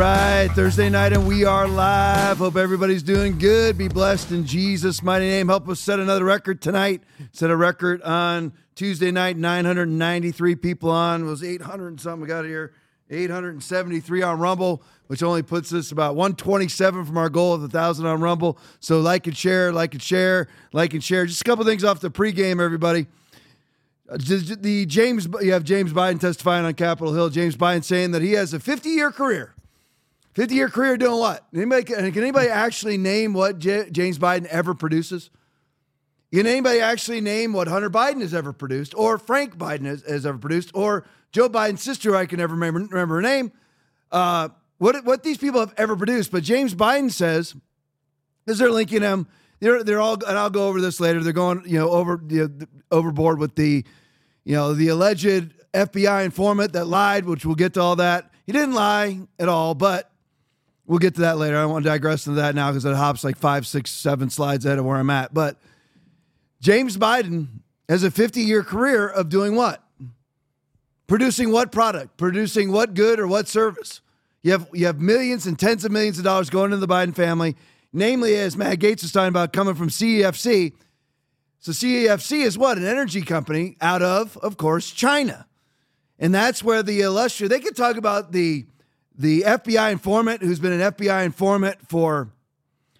Right, Thursday night, and we are live. Hope everybody's doing good. Be blessed in Jesus' mighty name. Help us set another record tonight. Set a record on Tuesday night, 993 people on. It was 800 and something. We got here 873 on Rumble, which only puts us about 127 from our goal of 1,000 on Rumble. So like and share, like and share, like and share. Just a couple things off the pregame, everybody. Uh, The James, you have James Biden testifying on Capitol Hill. James Biden saying that he has a 50 year career. 50 year career doing what? Anybody, can anybody actually name what J- James Biden ever produces? Can anybody actually name what Hunter Biden has ever produced, or Frank Biden has, has ever produced, or Joe Biden's sister, I can never remember, remember her name? Uh, what, what these people have ever produced. But James Biden says, because they're linking them, they're, they're all, and I'll go over this later, they're going you know, over, you know, overboard with the, you know, the alleged FBI informant that lied, which we'll get to all that. He didn't lie at all, but We'll get to that later. I don't want to digress into that now because it hops like five, six, seven slides ahead of where I'm at. But James Biden has a 50 year career of doing what? Producing what product? Producing what good or what service? You have you have millions and tens of millions of dollars going into the Biden family, namely as Matt Gaetz was talking about coming from CEFC. So CEFC is what? An energy company out of, of course, China. And that's where the illustrious they could talk about the the FBI informant who's been an FBI informant for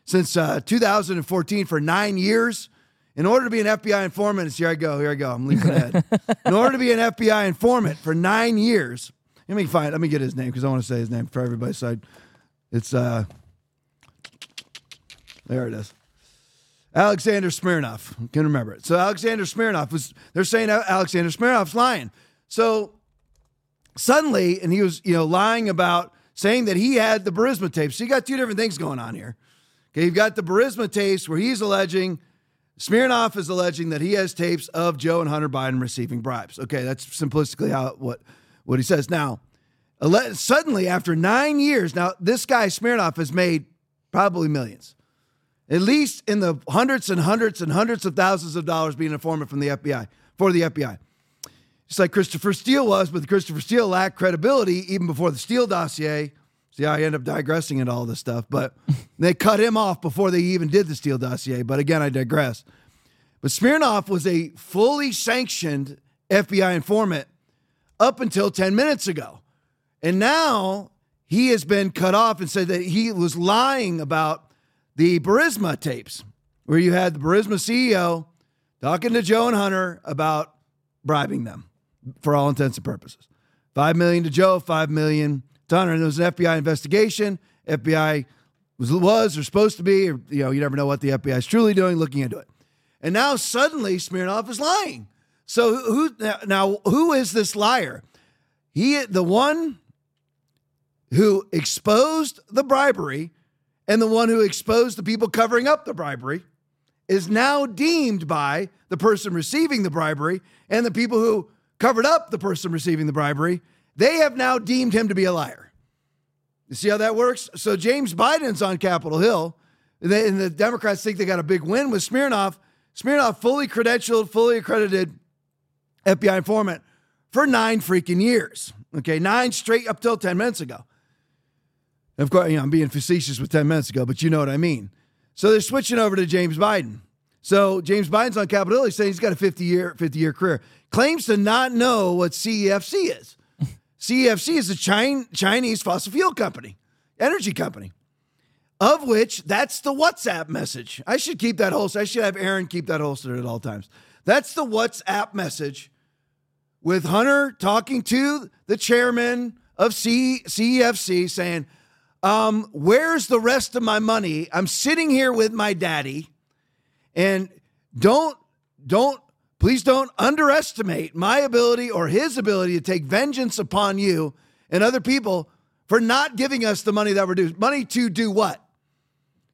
since uh, 2014 for nine years. In order to be an FBI informant, it's here I go, here I go, I'm leaping ahead. In order to be an FBI informant for nine years, let me find, let me get his name because I want to say his name for everybody. So I, it's, uh, there it is. Alexander Smirnov. Can remember it. So Alexander Smirnov was, they're saying Alexander Smirnov's lying. So suddenly, and he was, you know, lying about saying that he had the Burisma tapes. So you got two different things going on here. Okay, you've got the Burisma tapes where he's alleging, Smirnov is alleging that he has tapes of Joe and Hunter Biden receiving bribes. Okay, that's simplistically how what what he says. Now, ele- suddenly after nine years, now this guy Smirnov has made probably millions, at least in the hundreds and hundreds and hundreds of thousands of dollars being an informant from the FBI for the FBI just like Christopher Steele was, but Christopher Steele lacked credibility even before the Steele dossier. See, I end up digressing into all this stuff, but they cut him off before they even did the Steele dossier. But again, I digress. But Smirnov was a fully sanctioned FBI informant up until 10 minutes ago. And now he has been cut off and said that he was lying about the Burisma tapes, where you had the Burisma CEO talking to Joe and Hunter about bribing them for all intents and purposes. Five million to Joe, five million to Hunter. And there was an FBI investigation. FBI was was or supposed to be, or you know, you never know what the FBI is truly doing, looking into it. And now suddenly Smirnov is lying. So who now who is this liar? He the one who exposed the bribery and the one who exposed the people covering up the bribery is now deemed by the person receiving the bribery and the people who covered up the person receiving the bribery, they have now deemed him to be a liar. You see how that works? So James Biden's on Capitol Hill, and the Democrats think they got a big win with Smirnov. Smirnov, fully credentialed, fully accredited FBI informant for nine freaking years. Okay, nine straight up till 10 minutes ago. Of course, you know, I'm being facetious with 10 minutes ago, but you know what I mean. So they're switching over to James Biden. So James Biden's on Capitol Hill. He's saying he's got a 50 year 50 year career. Claims to not know what CEFC is. CEFC is a Chinese fossil fuel company, energy company, of which that's the WhatsApp message. I should keep that holster. I should have Aaron keep that holstered at all times. That's the WhatsApp message with Hunter talking to the chairman of C- CEFC saying, um, Where's the rest of my money? I'm sitting here with my daddy. And don't, don't, please don't underestimate my ability or his ability to take vengeance upon you and other people for not giving us the money that we're due. Money to do what?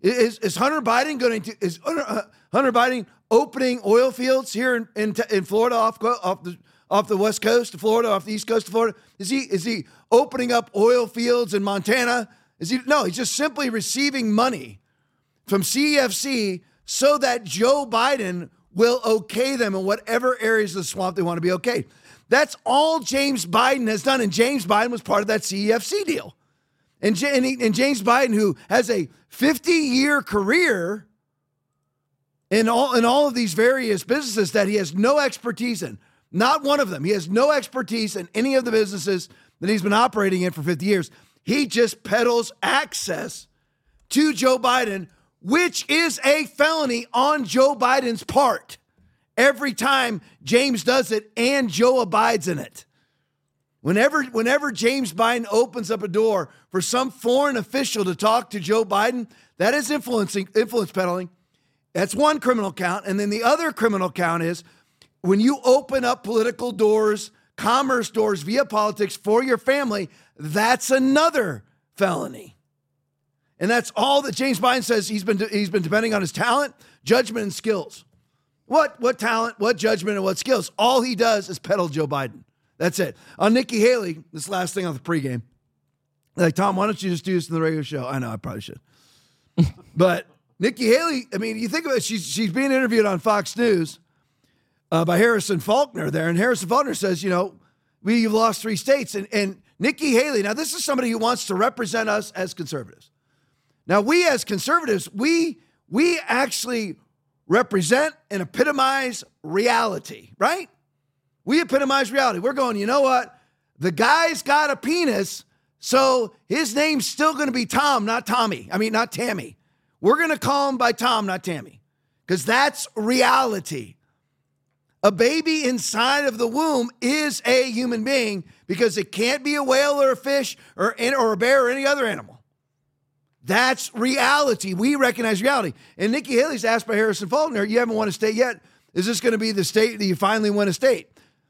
Is, is Hunter Biden going to, is Hunter, Hunter Biden opening oil fields here in, in, in Florida off, off the, off the west coast of Florida, off the east coast of Florida? Is he is he opening up oil fields in Montana? Is he no? He's just simply receiving money from CEFC so that Joe Biden will okay them in whatever areas of the swamp they want to be okay. That's all James Biden has done, and James Biden was part of that CEFC deal. And, and, he, and James Biden, who has a 50 year career in all, in all of these various businesses that he has no expertise in, not one of them. He has no expertise in any of the businesses that he's been operating in for 50 years. He just peddles access to Joe Biden, which is a felony on Joe Biden's part every time James does it and Joe abides in it. Whenever, whenever James Biden opens up a door for some foreign official to talk to Joe Biden, that is influencing influence peddling. That's one criminal count. And then the other criminal count is when you open up political doors, commerce doors via politics for your family, that's another felony. And that's all that James Biden says he's been he's been depending on his talent, judgment, and skills. What what talent, what judgment, and what skills? All he does is peddle Joe Biden. That's it. On Nikki Haley, this last thing on the pregame. Like, Tom, why don't you just do this in the regular show? I know, I probably should. but Nikki Haley, I mean, you think about it, she's she's being interviewed on Fox News uh, by Harrison Faulkner there, and Harrison Faulkner says, you know, we've lost three states, and and Nikki Haley. Now, this is somebody who wants to represent us as conservatives. Now, we as conservatives, we we actually represent and epitomize reality, right? We epitomize reality. We're going, you know what? The guy's got a penis, so his name's still going to be Tom, not Tommy. I mean, not Tammy. We're going to call him by Tom, not Tammy, because that's reality. A baby inside of the womb is a human being because it can't be a whale or a fish or, or a bear or any other animal. That's reality. We recognize reality. And Nikki Haley's asked by Harrison Faulkner, you haven't won a state yet. Is this going to be the state that you finally win a state?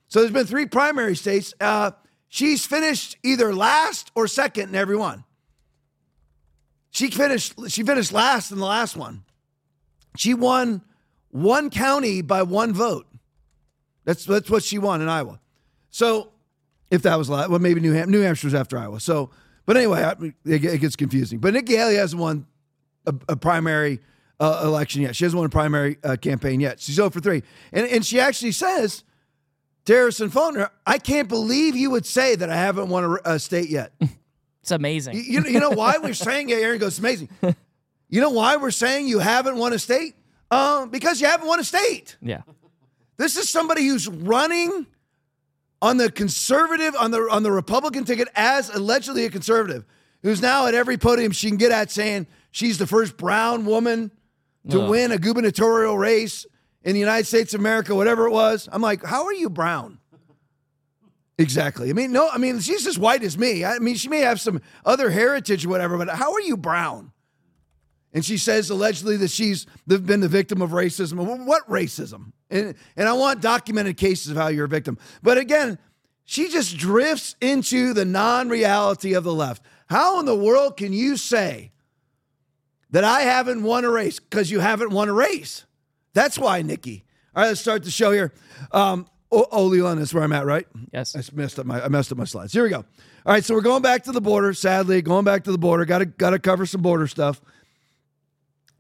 So there's been three primary states. Uh, she's finished either last or second in every one. She finished. She finished last in the last one. She won one county by one vote. That's that's what she won in Iowa. So if that was well, maybe New, New Hampshire was after Iowa. So, but anyway, I, it, it, gets confusing. But Nikki Haley hasn't won a, a primary uh, election yet. She hasn't won a primary uh, campaign yet. She's 0 for 3. And, and she actually says to Harrison Faulkner, I can't believe you would say that I haven't won a, a state yet. it's amazing. You, you, know why we're saying it? Aaron goes, it's amazing. You know why we're saying you haven't won a state? Uh, because you haven't won a state. Yeah. This is somebody who's running on the conservative, on the on the Republican ticket as allegedly a conservative, who's now at every podium she can get at saying she's the first brown woman to win a gubernatorial race in the United States of America, whatever it was. I'm like, how are you brown? Exactly. I mean, no, I mean, she's as white as me. I mean, she may have some other heritage or whatever, but how are you brown? And she says allegedly that she's been the victim of racism. What racism? And, and I want documented cases of how you're a victim. But again, she just drifts into the non reality of the left. How in the world can you say that I haven't won a race? Because you haven't won a race. That's why, Nikki. All right, let's start the show here. Um, oh, Leland is where I'm at, right? Yes. I messed up my I messed up my slides. Here we go. All right, so we're going back to the border. Sadly, going back to the border. Got to got to cover some border stuff.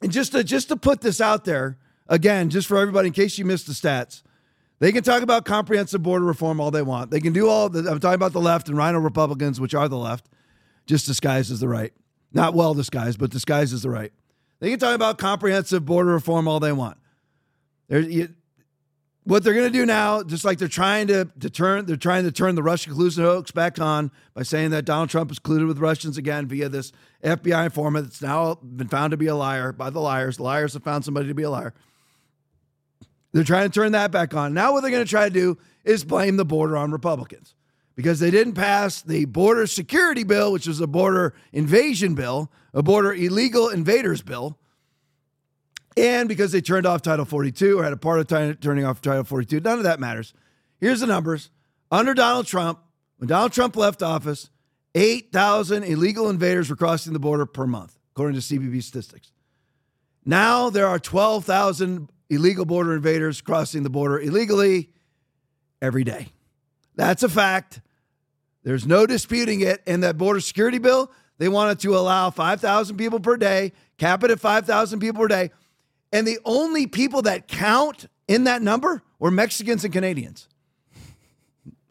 And just to just to put this out there again, just for everybody, in case you missed the stats, they can talk about comprehensive border reform all they want. They can do all. The, I'm talking about the left and RINO Republicans, which are the left, just disguised as the right. Not well disguised, but disguised as the right. They can talk about comprehensive border reform all they want. You, what they're going to do now, just like they're trying to, to turn, they're trying to turn the Russian collusion hoax back on by saying that Donald Trump is colluded with Russians again via this FBI informant that's now been found to be a liar by the liars. The liars have found somebody to be a liar. They're trying to turn that back on. Now, what they're going to try to do is blame the border on Republicans because they didn't pass the border security bill, which was a border invasion bill, a border illegal invaders bill and because they turned off Title 42 or had a part of t- turning off Title 42. None of that matters. Here's the numbers. Under Donald Trump, when Donald Trump left office, 8,000 illegal invaders were crossing the border per month, according to CBP statistics. Now there are 12,000 illegal border invaders crossing the border illegally every day. That's a fact. There's no disputing it. And that border security bill, they wanted to allow 5,000 people per day, cap it at 5,000 people per day. And the only people that count in that number were Mexicans and Canadians.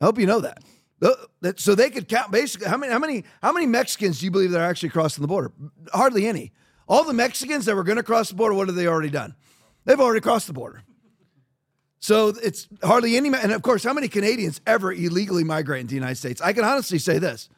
I hope you know that. So they could count basically how many how many how many Mexicans do you believe that are actually crossing the border? Hardly any. All the Mexicans that were going to cross the border, what have they already done? They've already crossed the border. So it's hardly any. And of course, how many Canadians ever illegally migrate into the United States? I can honestly say this: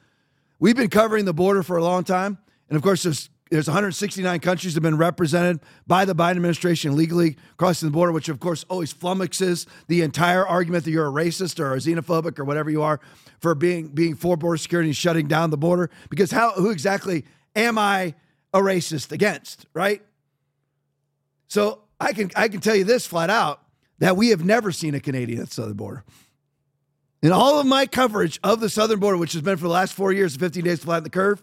we've been covering the border for a long time, and of course, there's there's 169 countries that have been represented by the Biden administration legally crossing the border, which of course always flummoxes the entire argument that you're a racist or a xenophobic or whatever you are for being being for border security and shutting down the border. Because how who exactly am I a racist against, right? So I can I can tell you this flat out that we have never seen a Canadian at the southern border. In all of my coverage of the southern border, which has been for the last four years, 15 days to flatten the curve,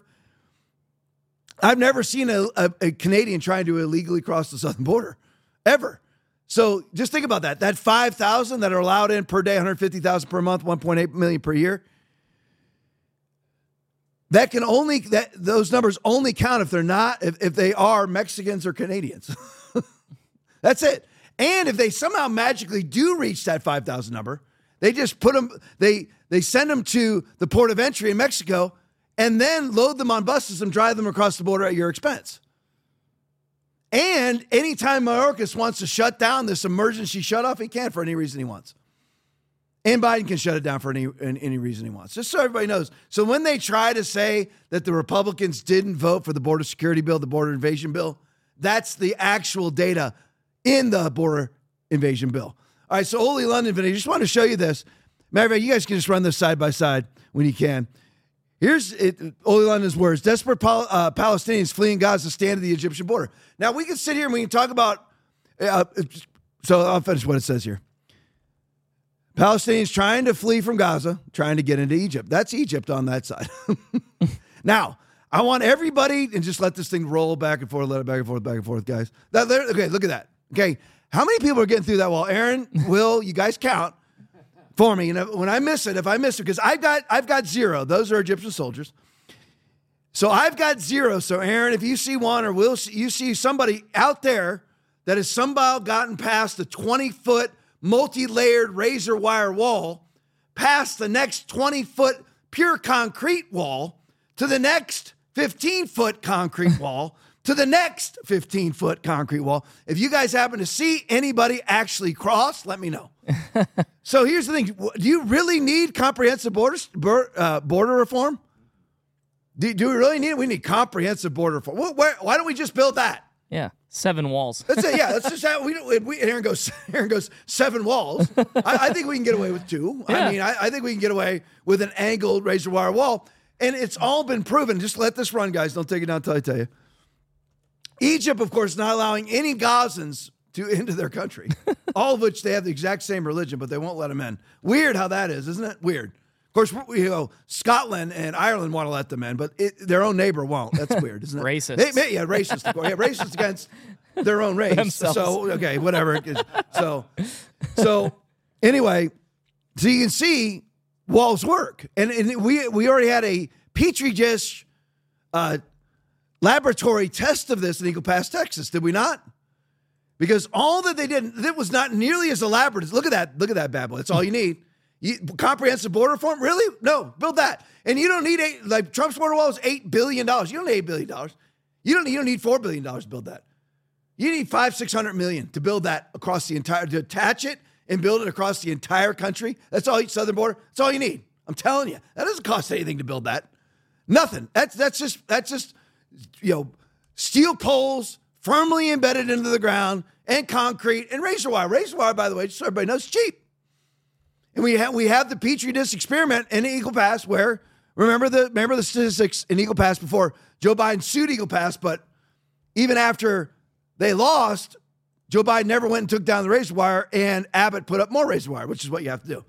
I've never seen a, a, a, Canadian trying to illegally cross the southern border, ever. So just think about that. That 5,000 that are allowed in per day, 150,000 per month, 1.8 million per year. That can only that those numbers only count if they're not if, if they are Mexicans or Canadians. That's it. And if they somehow magically do reach that 5,000 number, they just put them they they send them to the port of entry in Mexico and then load them on buses and drive them across the border at your expense. And anytime Mayorkas wants to shut down this emergency shutoff, he can for any reason he wants. And Biden can shut it down for any, any reason he wants, just so everybody knows. So when they try to say that the Republicans didn't vote for the border security bill, the border invasion bill, that's the actual data in the border invasion bill. All right, so Oli London, I just want to show you this. Matter of fact, you guys can just run this side by side when you can. Here's it, London's words desperate Pal- uh, Palestinians fleeing Gaza stand at the Egyptian border. Now, we can sit here and we can talk about, uh, so I'll finish what it says here. Palestinians trying to flee from Gaza, trying to get into Egypt. That's Egypt on that side. now, I want everybody, and just let this thing roll back and forth, let it back and forth, back and forth, guys. That, okay, look at that. Okay, how many people are getting through that wall? Aaron, Will, you guys count for me. And when I miss it, if I miss it, because I've got I've got zero. Those are Egyptian soldiers. So I've got zero. So Aaron, if you see one or will you see somebody out there that has somehow gotten past the 20 foot multi-layered razor wire wall, past the next 20 foot pure concrete wall to the next 15 foot concrete wall to the next 15 foot concrete wall. If you guys happen to see anybody actually cross, let me know. so here's the thing do you really need comprehensive border, uh, border reform? Do, do, we really need it? We need comprehensive border reform. Where, why don't we just build that? Yeah, seven walls. Let's say, yeah, let's just have, we, we, Aaron goes, Aaron goes, seven walls. I, I think we can get away with two. Yeah. I mean, I, I think we can get away with an angled razor wire wall. And it's all been proven. Just let this run, guys. Don't take it down until I tell you. Egypt, of course, not allowing any Gazans to into their country, all of which they have the exact same religion, but they won't let them in. Weird how that is, isn't it? Weird. Of course, you know, Scotland and Ireland want to let them in, but it, their own neighbor won't. That's weird, isn't it? racist. They, yeah, racist. Of course. Yeah, racist against their own race. Themselves. So okay, whatever. So, so anyway, so you can see walls work, and, and we we already had a petri dish. Uh, laboratory test of this in Eagle Pass, Texas, did we not? Because all that they did, it was not nearly as elaborate. Look at that. Look at that bad boy. That's all you need. You, comprehensive border reform? Really? No, build that. And you don't need eight, like Trump's border wall is $8 billion. You don't need $8 billion. You don't, you don't need $4 billion to build that. You need five, 600 million to build that across the entire, to attach it and build it across the entire country. That's all, southern border. That's all you need. I'm telling you, that doesn't cost anything to build that. Nothing. That's, that's just, that's just, you know, steel poles firmly embedded into the ground and concrete and razor wire. Razor wire, by the way, just so everybody knows, cheap. And we have we have the Petri dish experiment in Eagle Pass where remember the remember the statistics in Eagle Pass before Joe Biden sued Eagle Pass, but even after they lost, Joe Biden never went and took down the razor wire, and Abbott put up more razor wire, which is what you have to do.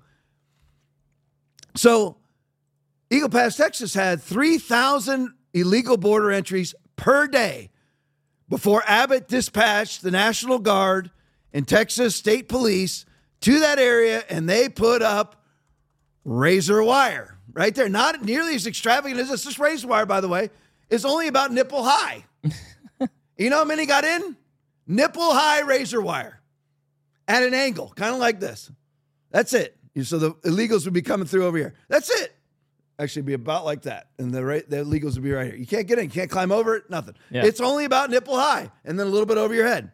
So Eagle Pass, Texas had 3,000 illegal border entries per day before Abbott dispatched the National Guard and Texas State Police to that area and they put up razor wire right there. Not nearly as extravagant as this. This razor wire, by the way, is only about nipple high. you know how many got in? Nipple high razor wire at an angle, kind of like this. That's it. So the illegals would be coming through over here. That's it. Actually be about like that, and the right, the illegals would be right here. You can't get in, you can't climb over it, nothing. Yeah. It's only about nipple high, and then a little bit over your head.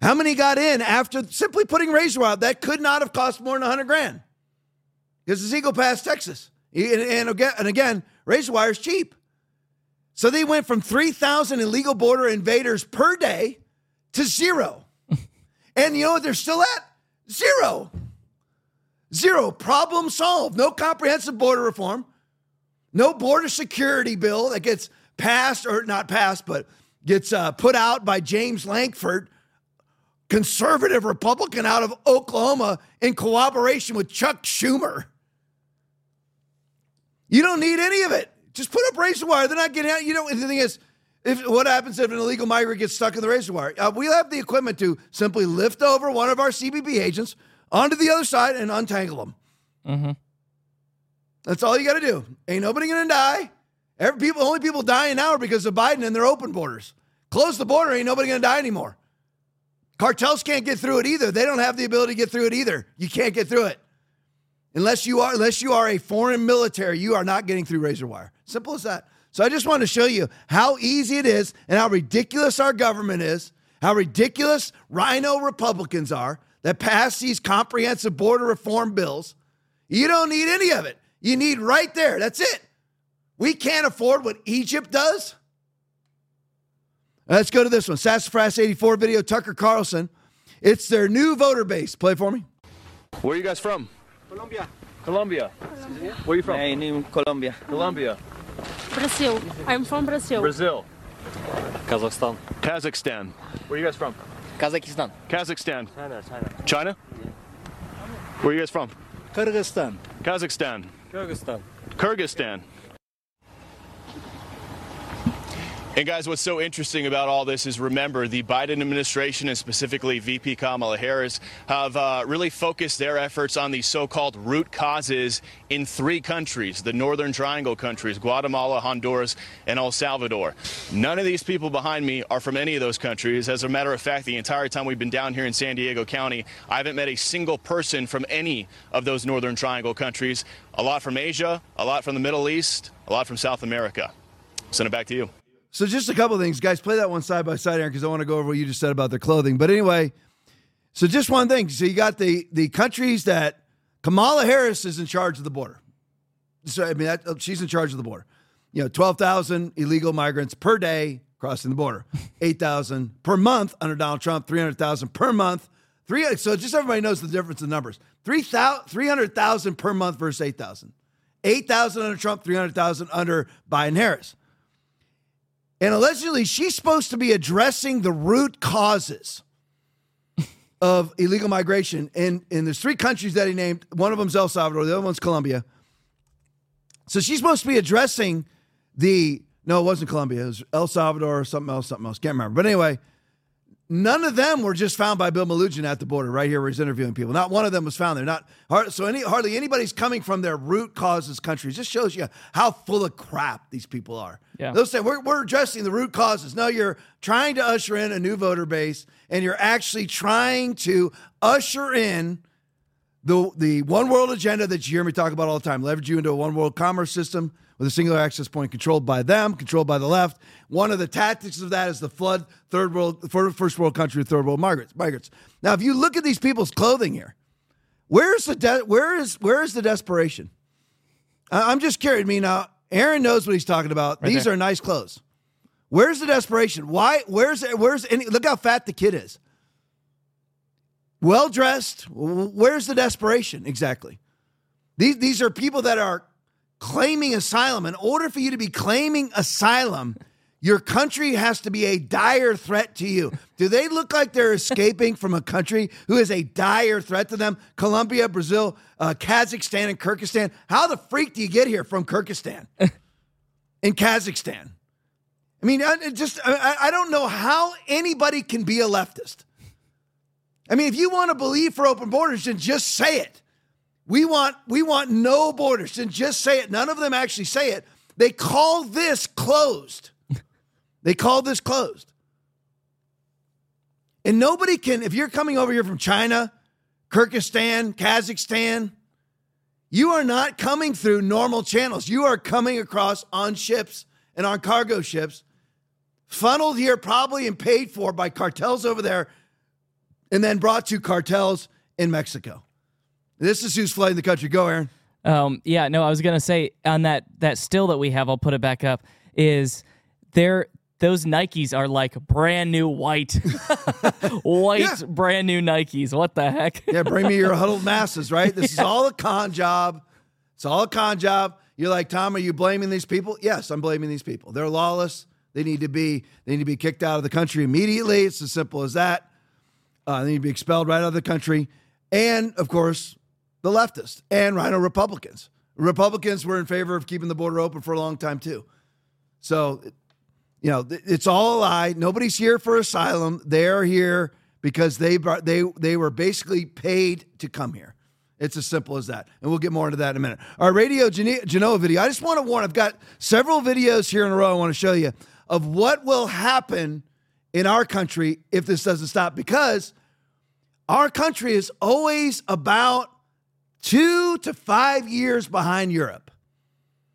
How many got in after simply putting razor wire? That could not have cost more than hundred grand, because it's Eagle Pass, Texas, and, and again, and again, razor wire is cheap. So they went from three thousand illegal border invaders per day to zero, and you know what they're still at? Zero. Zero. Problem solved. No comprehensive border reform. No border security bill that gets passed or not passed, but gets uh, put out by James Lankford, conservative Republican out of Oklahoma, in cooperation with Chuck Schumer. You don't need any of it. Just put up razor wire. They're not getting out. You know, the thing is, if what happens if an illegal migrant gets stuck in the razor wire? Uh, we have the equipment to simply lift over one of our CBP agents onto the other side and untangle them. Mm-hmm. That's all you got to do. Ain't nobody going to die. Every people, only people dying now are because of Biden and their open borders. Close the border, ain't nobody going to die anymore. Cartels can't get through it either. They don't have the ability to get through it either. You can't get through it unless you are unless you are a foreign military. You are not getting through razor wire. Simple as that. So I just want to show you how easy it is and how ridiculous our government is. How ridiculous RINO Republicans are that pass these comprehensive border reform bills. You don't need any of it. You need right there. That's it. We can't afford what Egypt does. Let's go to this one. Sassafras 84 video, Tucker Carlson. It's their new voter base. Play for me. Where are you guys from? Colombia. Colombia. Where are you from? I'm Colombia. Colombia. Brazil. I'm from Brazil. Brazil. Kazakhstan. Kazakhstan. Where are you guys from? Kazakhstan. Kazakhstan. China, China. China? Where are you guys from? Kyrgyzstan. Kazakhstan. Kyrgyzstan. Kyrgyzstan. And guys, what's so interesting about all this is remember the Biden administration and specifically VP Kamala Harris have uh, really focused their efforts on the so-called root causes in three countries, the Northern Triangle countries, Guatemala, Honduras, and El Salvador. None of these people behind me are from any of those countries. As a matter of fact, the entire time we've been down here in San Diego County, I haven't met a single person from any of those Northern Triangle countries. A lot from Asia, a lot from the Middle East, a lot from South America. Send it back to you. So just a couple of things, guys. Play that one side by side, Aaron, because I want to go over what you just said about their clothing. But anyway, so just one thing. So you got the the countries that Kamala Harris is in charge of the border. So I mean, that, oh, she's in charge of the border. You know, twelve thousand illegal migrants per day crossing the border, eight thousand per month under Donald Trump, three hundred thousand per month. Three. So just everybody knows the difference in numbers. Three thousand, three hundred thousand per month versus eight thousand. Eight thousand under Trump, three hundred thousand under Biden Harris. And allegedly, she's supposed to be addressing the root causes of illegal migration. And, there's three countries that he named. One of them's El Salvador, the other one's Colombia. So she's supposed to be addressing the, no, it wasn't Colombia, it was El Salvador or something else, something else. Can't remember. But anyway, none of them were just found by Bill Melugin at the border, right here where he's interviewing people. Not one of them was found there. Not so any hardly anybody's coming from their root causes countries. Just shows you how full of crap these people are. Yeah. They'll say we're we're addressing the root causes. No, you're trying to usher in a new voter base, and you're actually trying to usher in the the one world agenda that you hear me talk about all the time. Leverage you into a one world commerce system with a singular access point controlled by them, controlled by the left. One of the tactics of that is the flood third world, first world country with third world migrants. Migrants. Now, if you look at these people's clothing here, where's the de- where is where is the desperation? I- I'm just curious. I mean, uh, Aaron knows what he's talking about. Right these there. are nice clothes. Where's the desperation? Why? Where's where's any? Look how fat the kid is. Well dressed. Where's the desperation exactly? These these are people that are claiming asylum. In order for you to be claiming asylum, your country has to be a dire threat to you. Do they look like they're escaping from a country who is a dire threat to them? Colombia, Brazil, uh, Kazakhstan, and Kyrgyzstan. How the freak do you get here from Kyrgyzstan? In Kazakhstan. I mean, I just I, I don't know how anybody can be a leftist. I mean, if you want to believe for open borders, then just say it. We want we want no borders. Then just say it. None of them actually say it. They call this closed. they call this closed. And nobody can, if you're coming over here from China, Kyrgyzstan, Kazakhstan, you are not coming through normal channels. You are coming across on ships and on cargo ships, funneled here probably and paid for by cartels over there, and then brought to cartels in Mexico. This is who's flooding the country. Go, Aaron. Um, yeah, no, I was gonna say on that that still that we have, I'll put it back up. Is there those Nikes are like brand new white, white Yeah. brand new Nikes. What the heck? Yeah, bring me your huddled masses, right? This is all a con job. It's all a con job. You're like, Tom, are you blaming these people? Yes, I'm blaming these people. They're lawless. They need to be they need to be kicked out of the country immediately. It's as simple as that. Uh, they need to be expelled right out of the country. And of course, the leftists and RINO Republicans. Republicans were in favor of keeping the border open for a long time too. So, you know, it's all a lie. Nobody's here for asylum. They're here because they brought, they they were basically paid to come here. It's as simple as that. And we'll get more into that in a minute. Our Radio Genoa video. I just want to warn. I've got several videos here in a row. I want to show you of what will happen in our country if this doesn't stop because our country is always about two to five years behind Europe.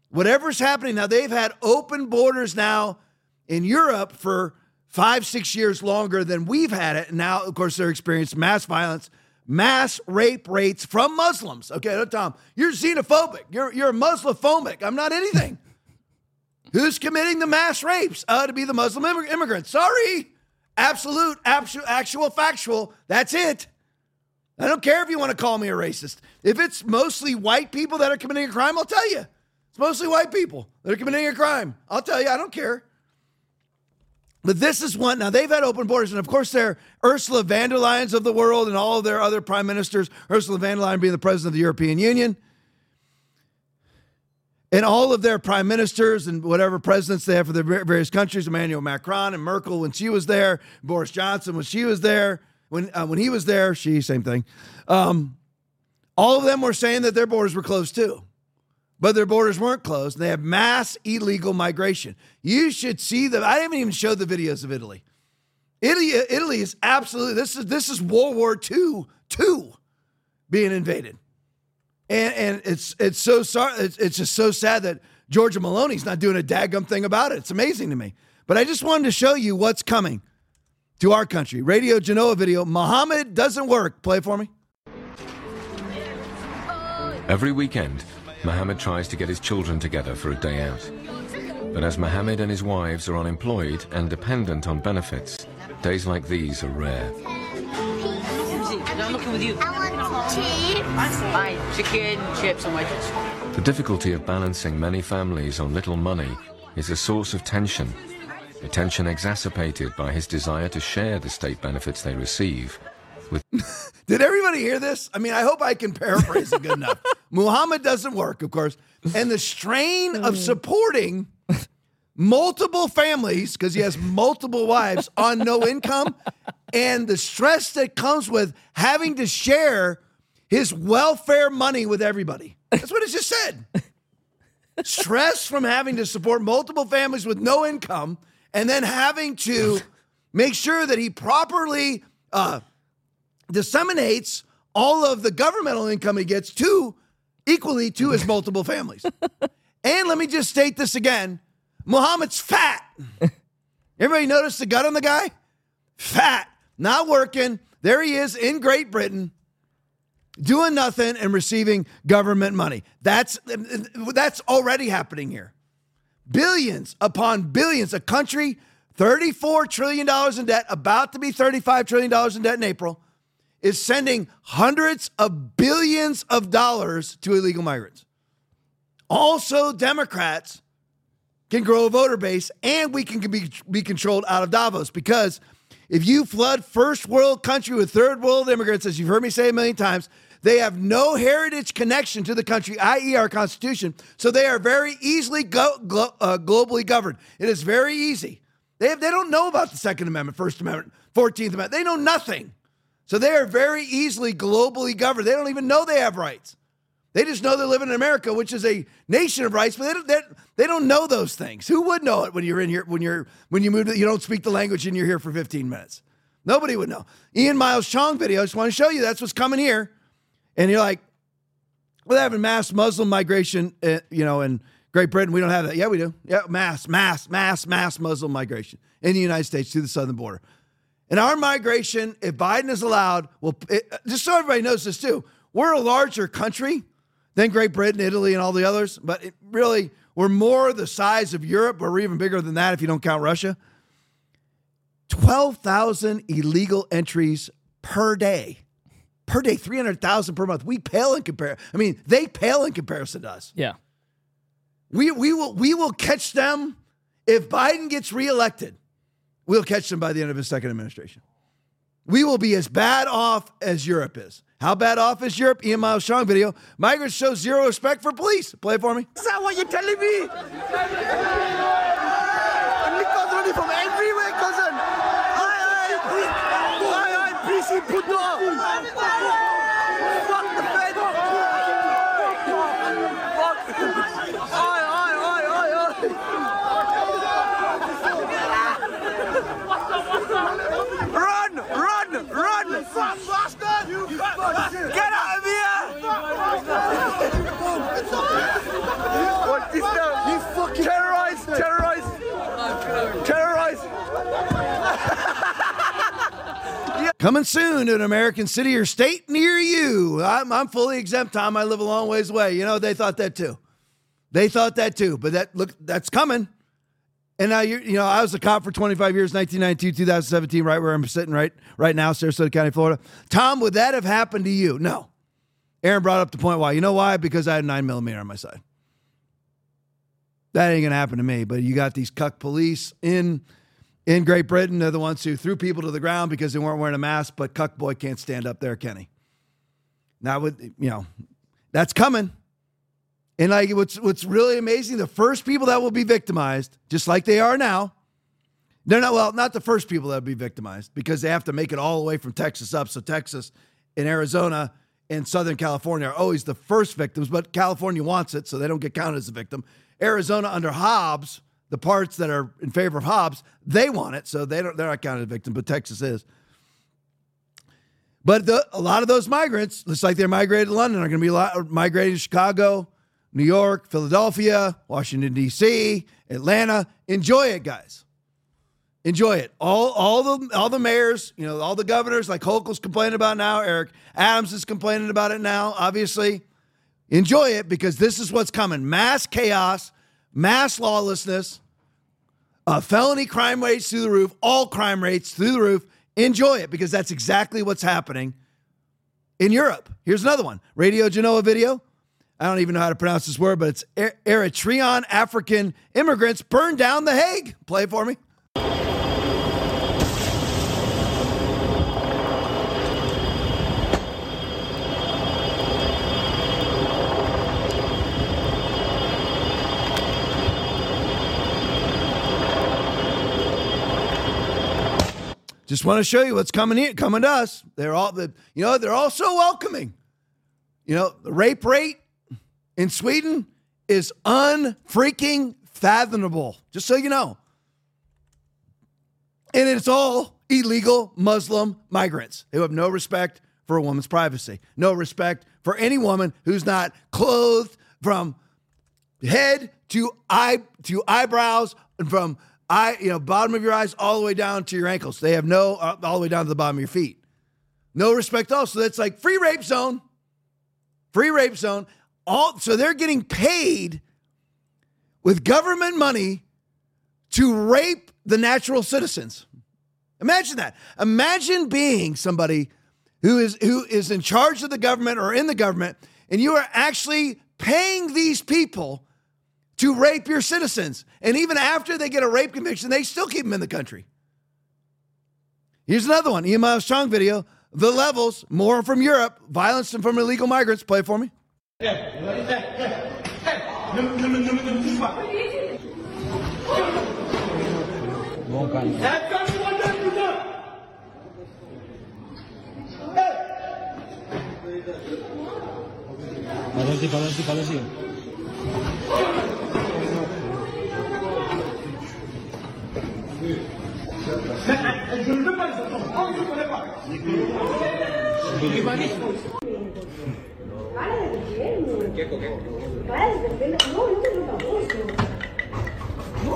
Whatever's happening now, they've had open borders now in Europe for five, six years longer than we've had it. And now, of course, they're experiencing mass violence, mass rape rates from Muslims. Okay, no, Tom, you're xenophobic. You're you're Muslimophobic. I'm not anything. Who's committing the mass rapes? Uh, to be the Muslim immig- immigrants. Sorry. Absolute, actual, actual, factual. That's it. I don't care if you want to call me a racist. If it's mostly white people that are committing a crime, I'll tell you. It's mostly white people that are committing a crime. I'll tell you, I don't care. But this is one. Now they've had open borders, and of course they're Ursula von der Leyens of the world, and all of their other prime ministers. Ursula von der Leyen being the president of the European Union, and all of their prime ministers and whatever presidents they have for their various countries. Emmanuel Macron and Merkel when she was there, Boris Johnson when she was there, when uh, when he was there, she same thing. Um, all of them were saying that their borders were closed too but their borders weren't closed. They have mass illegal migration. You should see them. I haven't even showed the videos of Italy. Italy, Italy is absolutely this is this is World War II two being invaded, and and it's it's so sorry. It's, it's just so sad that Giorgia Meloni's not doing a daggum thing about it. It's amazing to me. But I just wanted to show you what's coming to our country. Radio Genoa video. Muhammad doesn't work. Play for me. Every weekend, Mohammed tries to get his children together for a day out. But as Mohammed and his wives are unemployed and dependent on benefits, days like these are rare. The difficulty of balancing many families on little money is a source of tension, a tension exacerbated by his desire to share the state benefits they receive with Did everybody hear this? I mean, I hope I can paraphrase it good enough. Muhammad doesn't work, of course. And the strain of mm. supporting multiple families, because he has multiple wives on no income, and the stress that comes with having to share his welfare money with everybody. That's what it just said. Stress from having to support multiple families with no income and then having to make sure that he properly uh, disseminates all of the governmental income he gets to equally to his multiple families. and let me just state this again Muhammad's fat. Everybody notice the gut on the guy? Fat, not working. There he is in Great Britain doing nothing and receiving government money. That's that's already happening here. Billions upon billions. A country, $34 trillion in debt, about to be $35 trillion in debt in April, is sending hundreds of billions of dollars to illegal migrants. Also, Democrats can grow a voter base and we can be, be controlled out of Davos because if you flood first world country with third world immigrants, as you've heard me say a million times, they have no heritage connection to the country, i.e., our Constitution. So they are very easily go, glo- uh, globally governed. It is very easy. They, have, they don't know about the Second Amendment, First Amendment, 14th Amendment. They know nothing. So they are very easily globally governed. They don't even know they have rights. They just know they're living in America, which is a nation of rights, but they don't, they, they don't know those things. Who would know it when you're in here, when you're when you move to, you don't speak the language and you're here for 15 minutes? Nobody would know. Ian Miles Cheong video, I just want to show you that's what's coming here. And you're like, they're having mass Muslim migration, uh, you know, in Great Britain. We don't have that. Yeah, we do. Yeah, mass, mass, mass, mass Muslim migration in the United States to the southern border. And our migration, if Biden is allowed, well, it, just so everybody knows this too. We're a larger country than Great Britain, Italy, and all the others, but it really we're more the size of Europe. We're even bigger than that if you don't count Russia. Twelve thousand illegal entries per day, per day, three hundred thousand per month. We pale in comparison. I mean, they pale in comparison to us. Yeah. We we will we will catch them if Biden gets reelected. We'll catch them by the end of his second administration. We will be as bad off as Europe is. How bad off is Europe? Ian Miles Strong video. Migrants show zero respect for police. Play it for me. Is that what you're telling me? Nico's running from everywhere, cousin. Aye, aye. Aye, aye. PC put up. Fuck the Fed. Fuck. Aye, aye, aye, aye, aye. Run, run, run. You fat bastard. You fat shit. Get out of here. What is that? You fucking terrorize, terrorize, terrorize. Coming soon to an American city or state near you. I'm, I'm fully exempt, Tom. I live a long ways away. You know, they thought that too. They thought that too. But that look, that's coming. And now you you know, I was a cop for 25 years, 1992, 2017, right where I'm sitting right right now, Sarasota County, Florida. Tom, would that have happened to you? No. Aaron brought up the point why. You know why? Because I had a nine millimeter on my side. That ain't gonna happen to me. But you got these cuck police in in Great Britain. They're the ones who threw people to the ground because they weren't wearing a mask. But cuck boy can't stand up there, Kenny. Now, with you know, that's coming. And like what's what's really amazing, the first people that will be victimized, just like they are now, they're not well, not the first people that will be victimized because they have to make it all the way from Texas up. So Texas and Arizona and Southern California are always the first victims, but California wants it, so they don't get counted as a victim. Arizona under Hobbs, the parts that are in favor of Hobbs, they want it, so they don't they're not counted as victim, but Texas is. But the, a lot of those migrants, just like they're migrated to London, are going to be lot, migrating to Chicago, New York, Philadelphia, Washington, D.C., Atlanta. Enjoy it, guys. Enjoy it. All, all the all the mayors, you know, all the governors, like Hochul's complaining about now, Eric Adams is complaining about it now, obviously. Enjoy it because this is what's coming. Mass chaos, mass lawlessness, uh, felony crime rates through the roof, all crime rates through the roof. Enjoy it because that's exactly what's happening in Europe. Here's another one Radio Genoa video. I don't even know how to pronounce this word, but it's Er- Eritrean African immigrants burned down The Hague. Play it for me. Just want to show you what's coming here, coming to us. They're all the, you know, they're all so welcoming. You know, the rape rate in Sweden is unfreaking fathomable. Just so you know. And it's all illegal Muslim migrants who have no respect for a woman's privacy, no respect for any woman who's not clothed from head to eye to eyebrows and from eye, you know, bottom of your eyes all the way down to your ankles. They have no uh, all the way down to the bottom of your feet. No respect at all. So that's like free rape zone. Free rape zone. All so they're getting paid with government money to rape the natural citizens. Imagine that. Imagine being somebody who is who is in charge of the government or in the government, and you are actually paying these people to rape your citizens. And even after they get a rape conviction, they still keep them in the country. Here's another one. Miles Strong video. The levels, more from Europe, violence and from illegal migrants. Play for me. Je ne veux pas les entendre. On ne connaît pas. No, no te. No.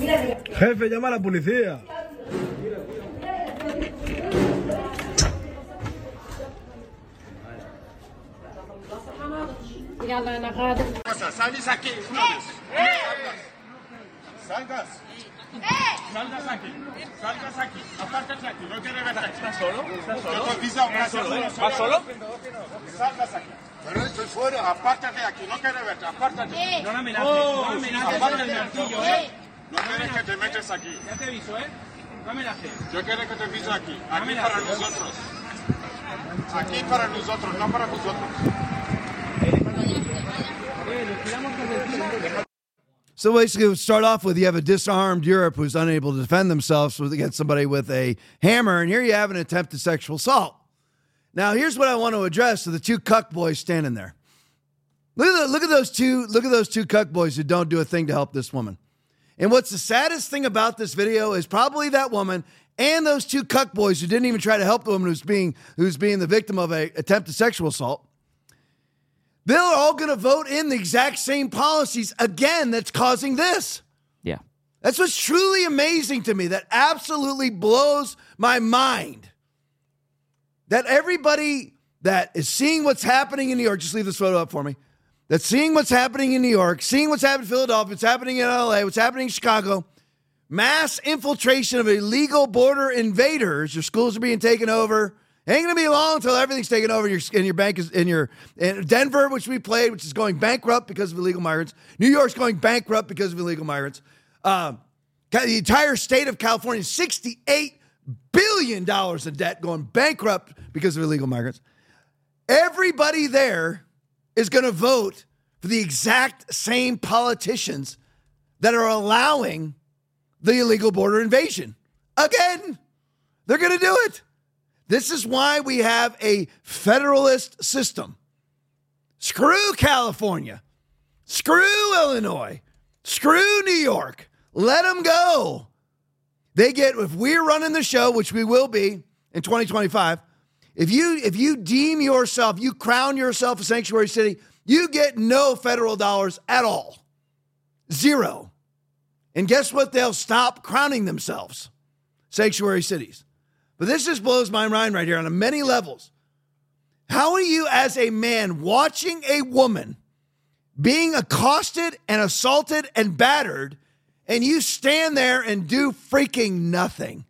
La Jefe, llama a la policía. يلا انا غادر Salgas aqui, Salgas. Salgas aqui. Salgas aqui. Apártate aquí. No quiero verte. ¿Estás solo? ¿Estás solo? Te avisa, ¿Estás solo? ¿Vas solo? Salgas aquí. Pero estoy fuera. Apártate de aquí. No quiero verte. Apártate. No me amenaces. No me amenaces. Apártate de aquí. No quieres que te metes aquí. Ya te aviso, ¿eh? No amenaces. Yo quiero que te metes aquí. Aquí para nosotros. Aquí para nosotros, no para vosotros. So basically, we start off with you have a disarmed Europe who's unable to defend themselves against somebody with a hammer, and here you have an attempted sexual assault. Now, here's what I want to address to the two cuck boys standing there. Look at, the, look at those two. Look at those two cuck boys who don't do a thing to help this woman. And what's the saddest thing about this video is probably that woman and those two cuck boys who didn't even try to help the woman who's being who's being the victim of a attempted sexual assault. They're all going to vote in the exact same policies again that's causing this. Yeah. That's what's truly amazing to me. That absolutely blows my mind. That everybody that is seeing what's happening in New York, just leave this photo up for me. That's seeing what's happening in New York, seeing what's happening in Philadelphia, what's happening in LA, what's happening in Chicago, mass infiltration of illegal border invaders. Your schools are being taken over. Ain't gonna be long until everything's taken over. Your in your bank is in your in Denver, which we played, which is going bankrupt because of illegal migrants. New York's going bankrupt because of illegal migrants. Um, the entire state of California, sixty-eight billion dollars in debt, going bankrupt because of illegal migrants. Everybody there is going to vote for the exact same politicians that are allowing the illegal border invasion. Again, they're going to do it. This is why we have a federalist system. Screw California. Screw Illinois. Screw New York. Let them go. They get if we're running the show, which we will be in 2025. If you if you deem yourself, you crown yourself a sanctuary city, you get no federal dollars at all. Zero. And guess what? They'll stop crowning themselves sanctuary cities. But this just blows my mind right here on many levels. How are you, as a man, watching a woman being accosted and assaulted and battered, and you stand there and do freaking nothing?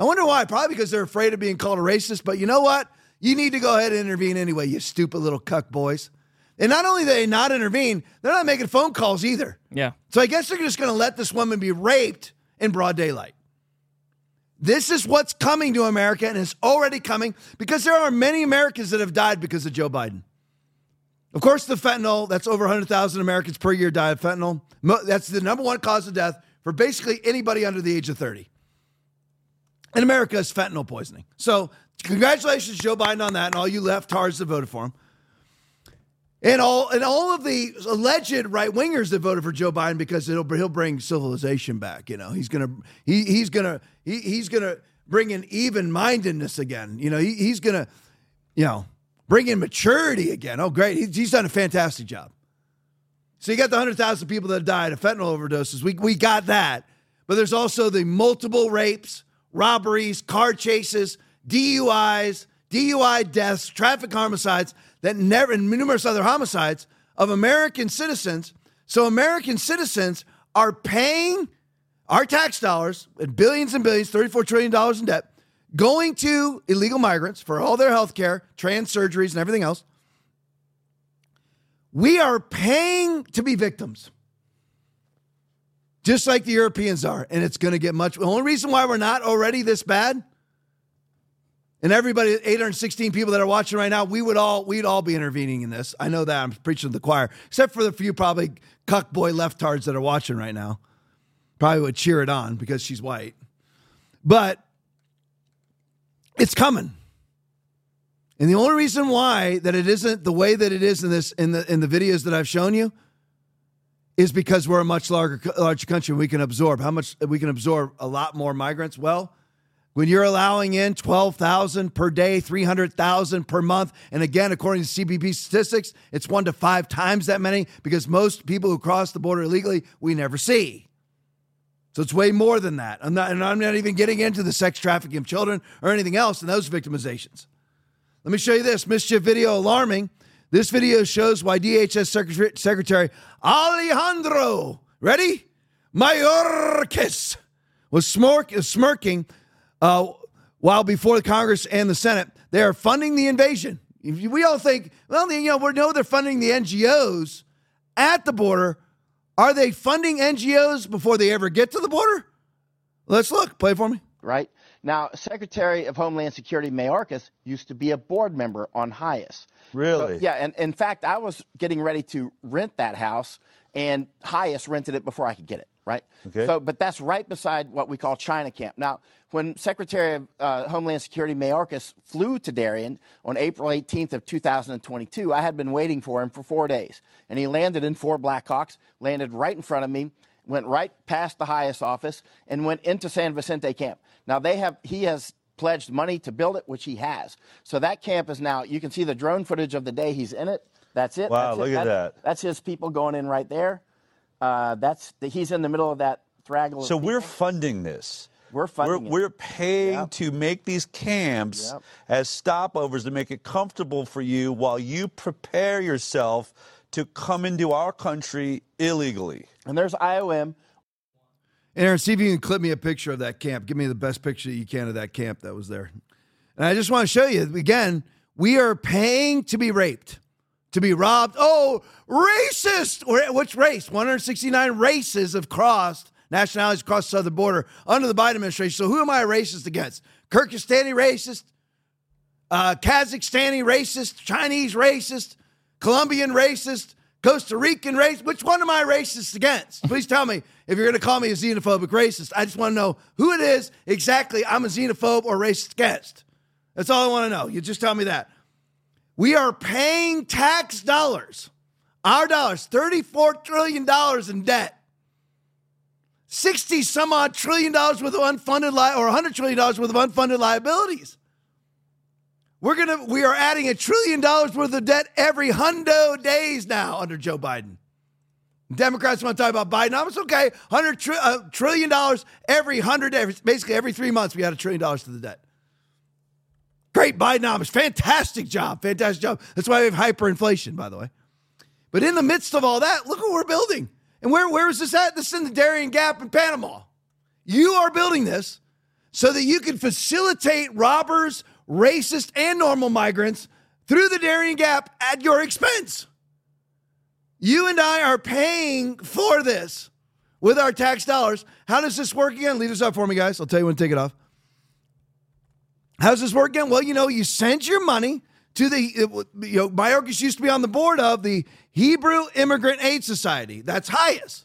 I wonder why. Probably because they're afraid of being called a racist. But you know what? You need to go ahead and intervene anyway, you stupid little cuck boys. And not only do they not intervene, they're not making phone calls either. Yeah. So I guess they're just going to let this woman be raped in broad daylight. This is what's coming to America, and it's already coming because there are many Americans that have died because of Joe Biden. Of course, the fentanyl, that's over 100,000 Americans per year die of fentanyl. That's the number one cause of death for basically anybody under the age of 30. In America, is fentanyl poisoning. So, congratulations, Joe Biden, on that, and all you leftards that voted for him. And all and all of the alleged right wingers that voted for Joe Biden because he'll he'll bring civilization back. You know, he's gonna he he's gonna he, he's gonna bring in even mindedness again. You know, he, he's gonna you know bring in maturity again. Oh, great, he's, he's done a fantastic job. So you got the hundred thousand people that died of fentanyl overdoses. We we got that, but there's also the multiple rapes, robberies, car chases, DUIs, DUI deaths, traffic homicides that never, and numerous other homicides of American citizens. So American citizens are paying our tax dollars, and billions and billions, $34 trillion in debt, going to illegal migrants for all their health care, trans surgeries, and everything else. We are paying to be victims, just like the Europeans are. And it's going to get much. The only reason why we're not already this bad and everybody, 816 people that are watching right now, we would all we'd all be intervening in this. I know that I'm preaching to the choir, except for the few probably cuck boy leftards that are watching right now. Probably would cheer it on because she's white, but it's coming. And the only reason why that it isn't the way that it is in this in the in the videos that I've shown you is because we're a much larger larger country and we can absorb how much we can absorb a lot more migrants. Well, when you're allowing in 12,000 per day, 300,000 per month, and again, according to CBP statistics, it's one to five times that many because most people who cross the border illegally we never see. So it's way more than that. I'm not, and I'm not even getting into the sex trafficking of children or anything else in those victimizations. Let me show you this mischief video alarming. This video shows why DHS Secretary, Alejandro, ready? Mayorkas was smirk, smirking uh, while before the Congress and the Senate, they are funding the invasion. We all think, well, you know, we know they're funding the NGOs at the border. Are they funding NGOs before they ever get to the border? Let's look. Play for me. Right. Now, Secretary of Homeland Security Mayorkas used to be a board member on HIAS. Really? So, yeah, and in fact, I was getting ready to rent that house, and HIAS rented it before I could get it right? Okay. So, but that's right beside what we call China Camp. Now, when Secretary of uh, Homeland Security Mayorkas flew to Darien on April 18th of 2022, I had been waiting for him for four days, and he landed in four Blackhawks, landed right in front of me, went right past the HIAS office, and went into San Vicente Camp. Now they have he has pledged money to build it, which he has. So that camp is now. You can see the drone footage of the day he's in it. That's it. Wow, that's look it. at that. That's his people going in right there. Uh, that's the, he's in the middle of that thraggle. So we're funding this. We're funding we're, it. we're paying Yep. to make these camps Yep. as stopovers to make it comfortable for you while you prepare yourself to come into our country illegally. And there's IOM. Aaron, see if you can clip me a picture of that camp. Give me the best picture you can of that camp that was there. And I just want to show you again, we are paying to be raped, to be robbed. Oh, racist! Which race? 169 races have crossed, nationalities across the southern border under the Biden administration. So who am I racist against? Kyrgyzstani racist, uh, Kazakhstani racist, Chinese racist, Colombian racist, Costa Rican racist. Which one am I racist against? Please tell me if you're going to call me a xenophobic racist. I just want to know who it is exactly I'm a xenophobe or racist against. That's all I want to know. You just tell me that. We are paying tax dollars, our dollars, $34 trillion in debt. 60 some odd trillion dollars worth of unfunded li- or 100 trillion dollars worth of unfunded liabilities. We're to we are adding a trillion dollars worth of debt every hundo days now under Joe Biden. Democrats want to talk about Biden. It's okay. 100 tri- uh, trillion dollars every 100 every, basically every 3 months we add a trillion dollars to the debt. Great Bidenomics. Fantastic job. Fantastic job. That's why we have hyperinflation, by the way. But in the midst of all that, look what we're building. And where, where is this at? This is in the Darien Gap in Panama. You are building this so that you can facilitate robbers, racist, and normal migrants through the Darien Gap at your expense. You and I are paying for this with our tax dollars. How does this work again? Lead us up for me, guys. I'll tell you when to take it off. How does this work again? Well, you know, you send your money to the, you know, Mayorkas used to be on the board of the Hebrew Immigrant Aid Society. That's HIAS.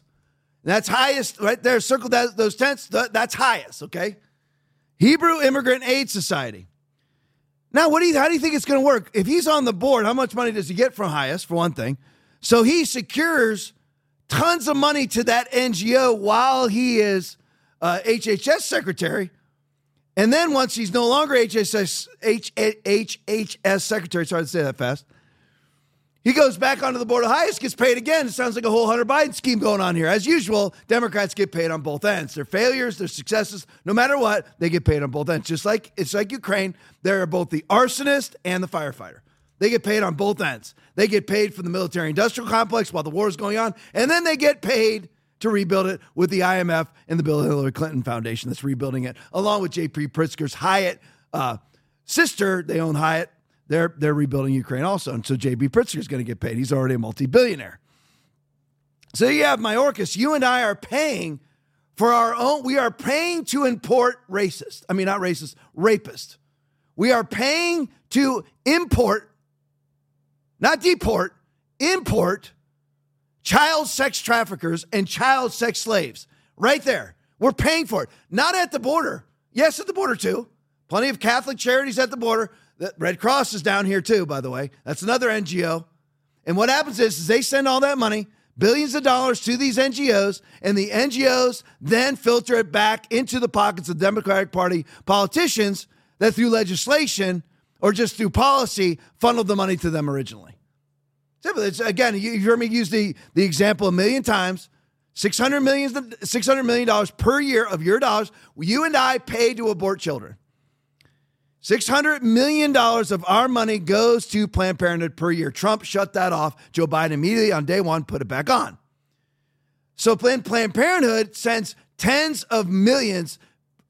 That's HIAS right there. Circle that, those tents. That's HIAS, okay? Hebrew Immigrant Aid Society. Now, what do you, how do you think it's going to work? If he's on the board, how much money does he get from HIAS, for one thing? So he secures tons of money to that NGO while he is uh, HHS secretary. And then once he's no longer HHS, HHS secretary, sorry to say that fast, he goes back onto the board of HIAS, gets paid again. It sounds like a whole Hunter Biden scheme going on here. As usual, Democrats get paid on both ends. Their failures, their successes, no matter what, they get paid on both ends. Just like it's like Ukraine, they're both the arsonist and the firefighter. They get paid on both ends. They get paid for the military industrial complex while the war is going on, and then they get paid to rebuild it with the IMF and the Bill Hillary Clinton Foundation that's rebuilding it, along with J.B. Pritzker's Hyatt uh, sister. They own Hyatt. They're they're rebuilding Ukraine also, and so J.B. Pritzker is going to get paid. He's already a multi-billionaire. So you have Mayorkas. You and I are paying for our own. We are paying to import racist. I mean, not racist, rapist. We are paying to import, not deport, import child sex traffickers and child sex slaves. Right there. We're paying for it. Not at the border. Yes, at the border too. Plenty of Catholic charities at the border. The Red Cross is down here too, by the way. That's another NGO. And what happens is, is they send all that money billions of dollars to these NGOs, and the NGOs then filter it back into the pockets of Democratic Party politicians that through legislation or just through policy funneled the money to them originally. It's, again, you, you heard me use the, the example a million times. $600 million, $600 million per year of your dollars you and I pay to abort children. $600 million of our money goes to Planned Parenthood per year. Trump shut that off. Joe Biden immediately on day one put it back on. So Planned Parenthood sends tens of millions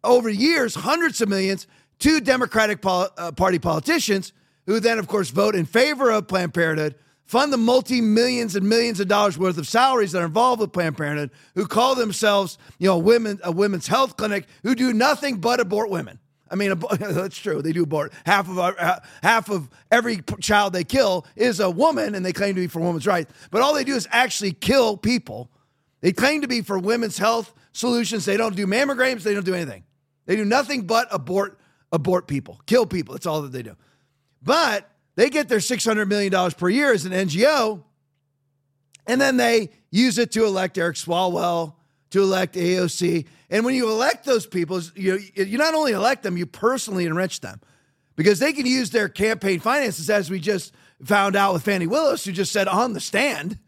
over years, hundreds of millions to Democratic uh, Party politicians who then, of course, vote in favor of Planned Parenthood, fund the multi millions and millions of dollars worth of salaries that are involved with Planned Parenthood, who call themselves, you know, women a women's health clinic, who do nothing but abort women. I mean, that's true. They do abort. Half of our, half of every child they kill is a woman, and they claim to be for women's rights. But all they do is actually kill people. They claim to be for women's health solutions. They don't do mammograms. They don't do anything. They do nothing but abort abort people, kill people. That's all that they do. But they get their six hundred million dollars per year as an NGO, and then they use it to elect Eric Swalwell, to elect AOC. And when you elect those people, you, you not only elect them, you personally enrich them because they can use their campaign finances, as we just found out with Fani Willis, who just said on the stand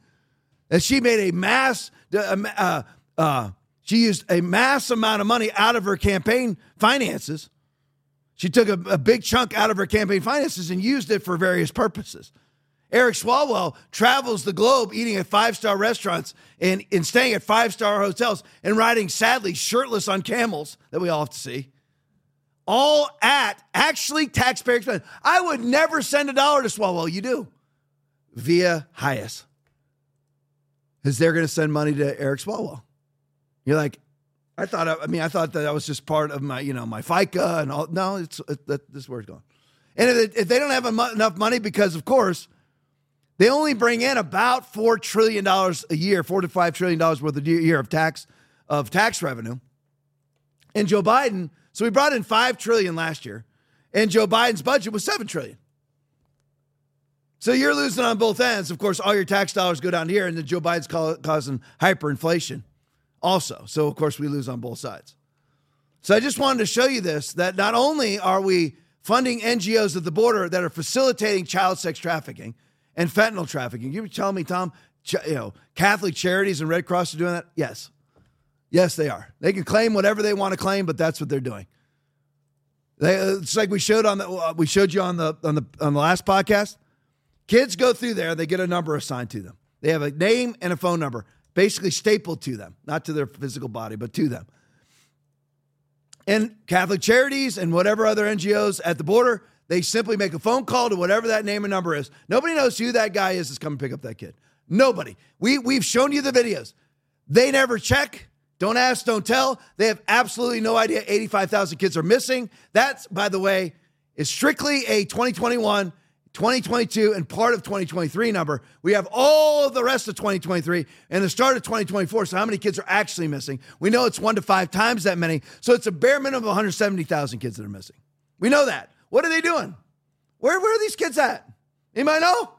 that she made a mass, uh, uh, she used a mass amount of money out of her campaign finances. She took a, a big chunk out of her campaign finances and used it for various purposes. Eric Swalwell travels the globe eating at five star restaurants and, and staying at five star hotels and riding, sadly, shirtless on camels that we all have to see. All at actually taxpayer expense. I would never send a dollar to Swalwell. You do via HIAS. Because they're going to send money to Eric Swalwell. You're like, I thought, I mean, I thought that that was just part of my, you know, my FICA and all. No, it's it, that, this where's going. And if, if they don't have enough money, because of course, they only bring in about four trillion dollars a year, four to five trillion dollars worth a year of tax of tax revenue. And Joe Biden, so we brought in five trillion last year, and Joe Biden's budget was seven trillion. So you're losing on both ends. Of course, all your tax dollars go down here, and then Joe Biden's causing hyperinflation also. So of course we lose on both sides. So I just wanted to show you this that not only are we funding NGOs at the border that are facilitating child sex trafficking and fentanyl trafficking. you telling me, Tom, you know, Catholic Charities and Red Cross are doing that? Yes. Yes, they are. They can claim whatever they want to claim, but that's what they're doing. They, it's like we showed on the uh, we showed you on the on the on the last podcast. Kids go through there, they get a number assigned to them. They have a name and a phone number, basically stapled to them, not to their physical body, but to them. And Catholic Charities and whatever other NGOs at the border, they simply make a phone call to whatever that name and number is. Nobody knows who that guy is that's come and pick up that kid. Nobody. We, we've shown you the videos. They never check. Don't ask, don't tell. They have absolutely no idea 85,000 kids are missing. That's, by the way, is strictly a 2021, 2022, and part of 2023 number. We have all of the rest of 2023 and the start of 2024. So, how many kids are actually missing? We know it's one to five times that many. So, it's a bare minimum of 170,000 kids that are missing. We know that. What are they doing? Where, where are these kids at? Anybody know?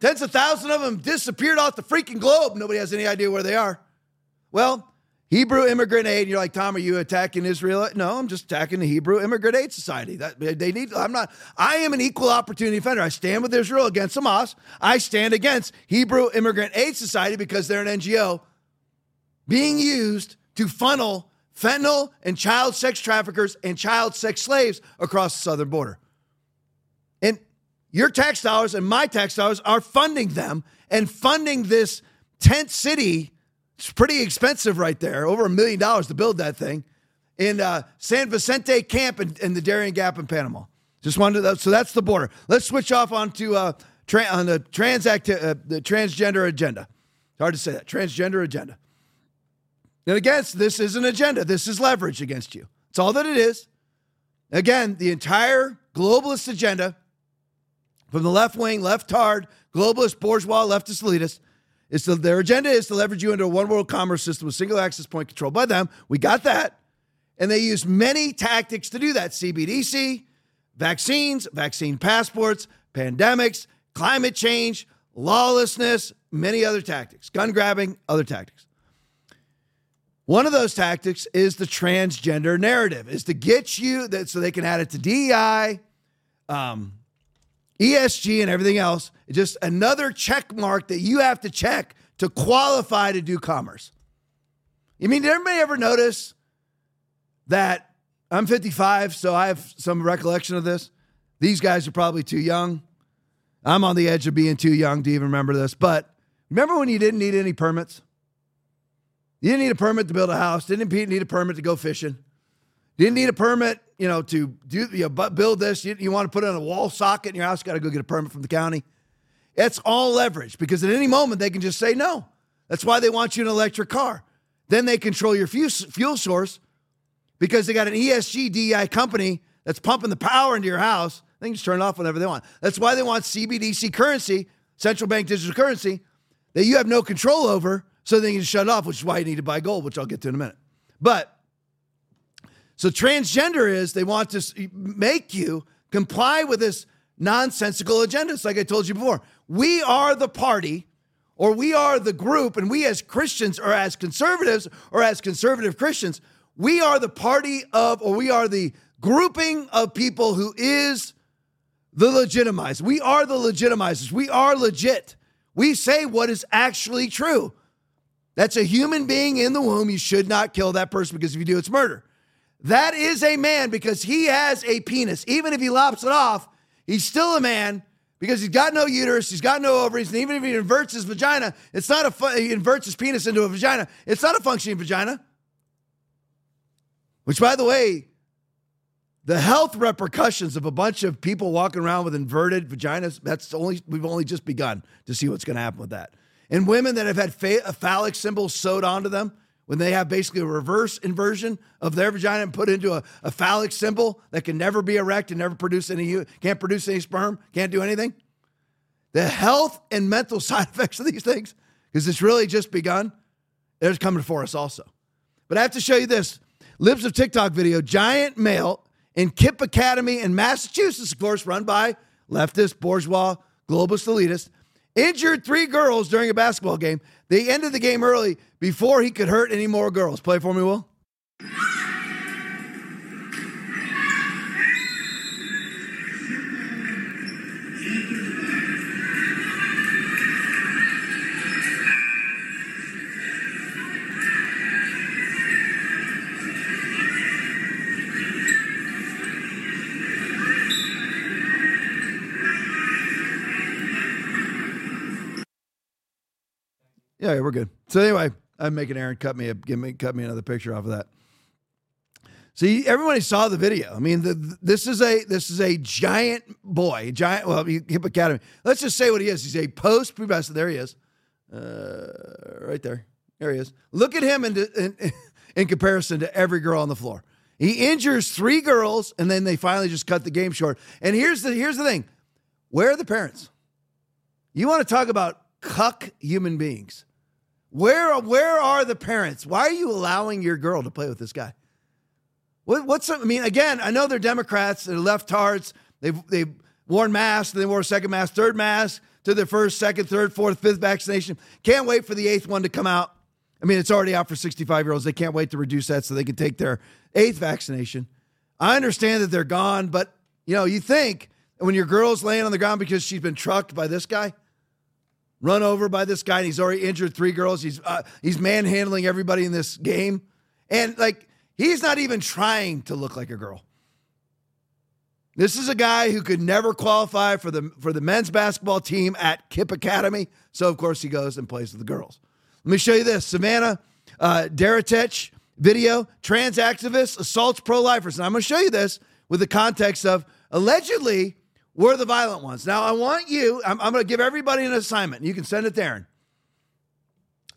Tens of thousands of them disappeared off the freaking globe. Nobody has any idea where they are. Well, Hebrew Immigrant Aid. You're like, Tom, are you attacking Israel? No, I'm just attacking the Hebrew Immigrant Aid Society. That they need. I'm not. I am an equal opportunity defender. I stand with Israel against Hamas. I stand against Hebrew Immigrant Aid Society because they're an NGO being used to funnel fentanyl and child sex traffickers and child sex slaves across the southern border. And your tax dollars and my tax dollars are funding them and funding this tent city. It's pretty expensive right there, over a million dollars to build that thing in uh, San Vicente Camp in, in, the Darien Gap in Panama. Just wanted to, so that's the border. Let's switch off onto uh, tra- on the trans acti- uh, the transgender agenda. It's hard to say that transgender agenda. And again, this is an agenda. This is leverage against you. It's all that it is. Again, the entire globalist agenda from the left wing, left hard, globalist, bourgeois, leftist elitist, is to, their agenda is to leverage you into a one world commerce system with single access point controlled by them. We got that. And they use many tactics to do that CBDC, vaccines, vaccine passports, pandemics, climate change, lawlessness, many other tactics, gun grabbing, other tactics. One of those tactics is the transgender narrative, is to get you that so they can add it to DEI, um, ESG, and everything else. Just another check mark that you have to check to qualify to do commerce. You mean, did everybody ever notice that I'm 55, so I have some recollection of this? These guys are probably too young. I'm on the edge of being too young to even remember this. But remember when you didn't need any permits? You didn't need a permit to build a house. Didn't need a permit to go fishing. Didn't need a permit, you know, to do you know, build this. You, you want to put in a wall socket in your house, got to go get a permit from the county. It's all leverage because at any moment they can just say no. That's why they want you an electric car. Then they control your fuel source because they got an ESG DEI company that's pumping the power into your house. They can just turn it off whenever they want. That's why they want CBDC currency, central bank digital currency, that you have no control over, so they can shut it off, which is why you need to buy gold, which I'll get to in a minute. But so transgender is they want to make you comply with this nonsensical agenda. It's like I told you before. We are the party or we are the group, and we as Christians or as conservatives or as conservative Christians, we are the party of, or we are the grouping of people who is the legitimized. We are the legitimizers. We are legit. We say what is actually true. That's a human being in the womb. You should not kill that person because if you do, it's murder. That is a man because he has a penis. Even if he lops it off, he's still a man because he's got no uterus, he's got no ovaries, and even if he inverts his vagina, it's not a fu- he inverts his penis into a vagina. It's not a functioning vagina. Which, by the way, the health repercussions of a bunch of people walking around with inverted vaginas, that's only we've only just begun to see what's going to happen with that. And women that have had ph- phallic symbols sewed onto them, when they have basically a reverse inversion of their vagina and put into a, a phallic symbol that can never be erect and never produce any, can't produce any sperm, can't do anything. The health and mental side effects of these things, because it's really just begun, they're coming for us also. But I have to show you this Libs of TikTok video, giant male in KIPP Academy in Massachusetts, of course, run by leftist, bourgeois, globalist elitist, injured three girls during a basketball game. They ended the game early before he could hurt any more girls. Play for me, Will. Yeah, we're good. So anyway, I'm making Aaron cut me a give me cut me another picture off of that. See, everybody saw the video. I mean, the, this is a this is a giant boy, giant. Well, KIPP Academy. Let's just say what he is. He's a post pubescent. There he is, uh, right there. There he is. Look at him in, in in comparison to every girl on the floor. He injures three girls, and then they finally just cut the game short. And here's the here's the thing: where are the parents? You want to talk about cuck human beings? Where where are the parents? Why are you allowing your girl to play with this guy? What, what's I mean? Again, I know they're Democrats, they're leftards. They've they've worn masks, they wore second mask, third mask to their first, second, third, fourth, fifth vaccination. Can't wait for the eighth one to come out. I mean, it's already out for 65 year olds. They can't wait to reduce that so they can take their eighth vaccination. I understand that they're gone, but you know, you think when your girl's laying on the ground because she's been trucked by this guy, run over by this guy, and he's already injured three girls. He's uh, he's manhandling everybody in this game, and like he's not even trying to look like a girl. This is a guy who could never qualify for the for the men's basketball team at KIPP Academy, so of course he goes and plays with the girls. Let me show you this: Savannah uh, video, trans activist assaults pro lifers, and I'm going to show you this with the context of allegedly we're the violent ones. Now, I want you, I'm, I'm going to give everybody an assignment. You can send it to Aaron.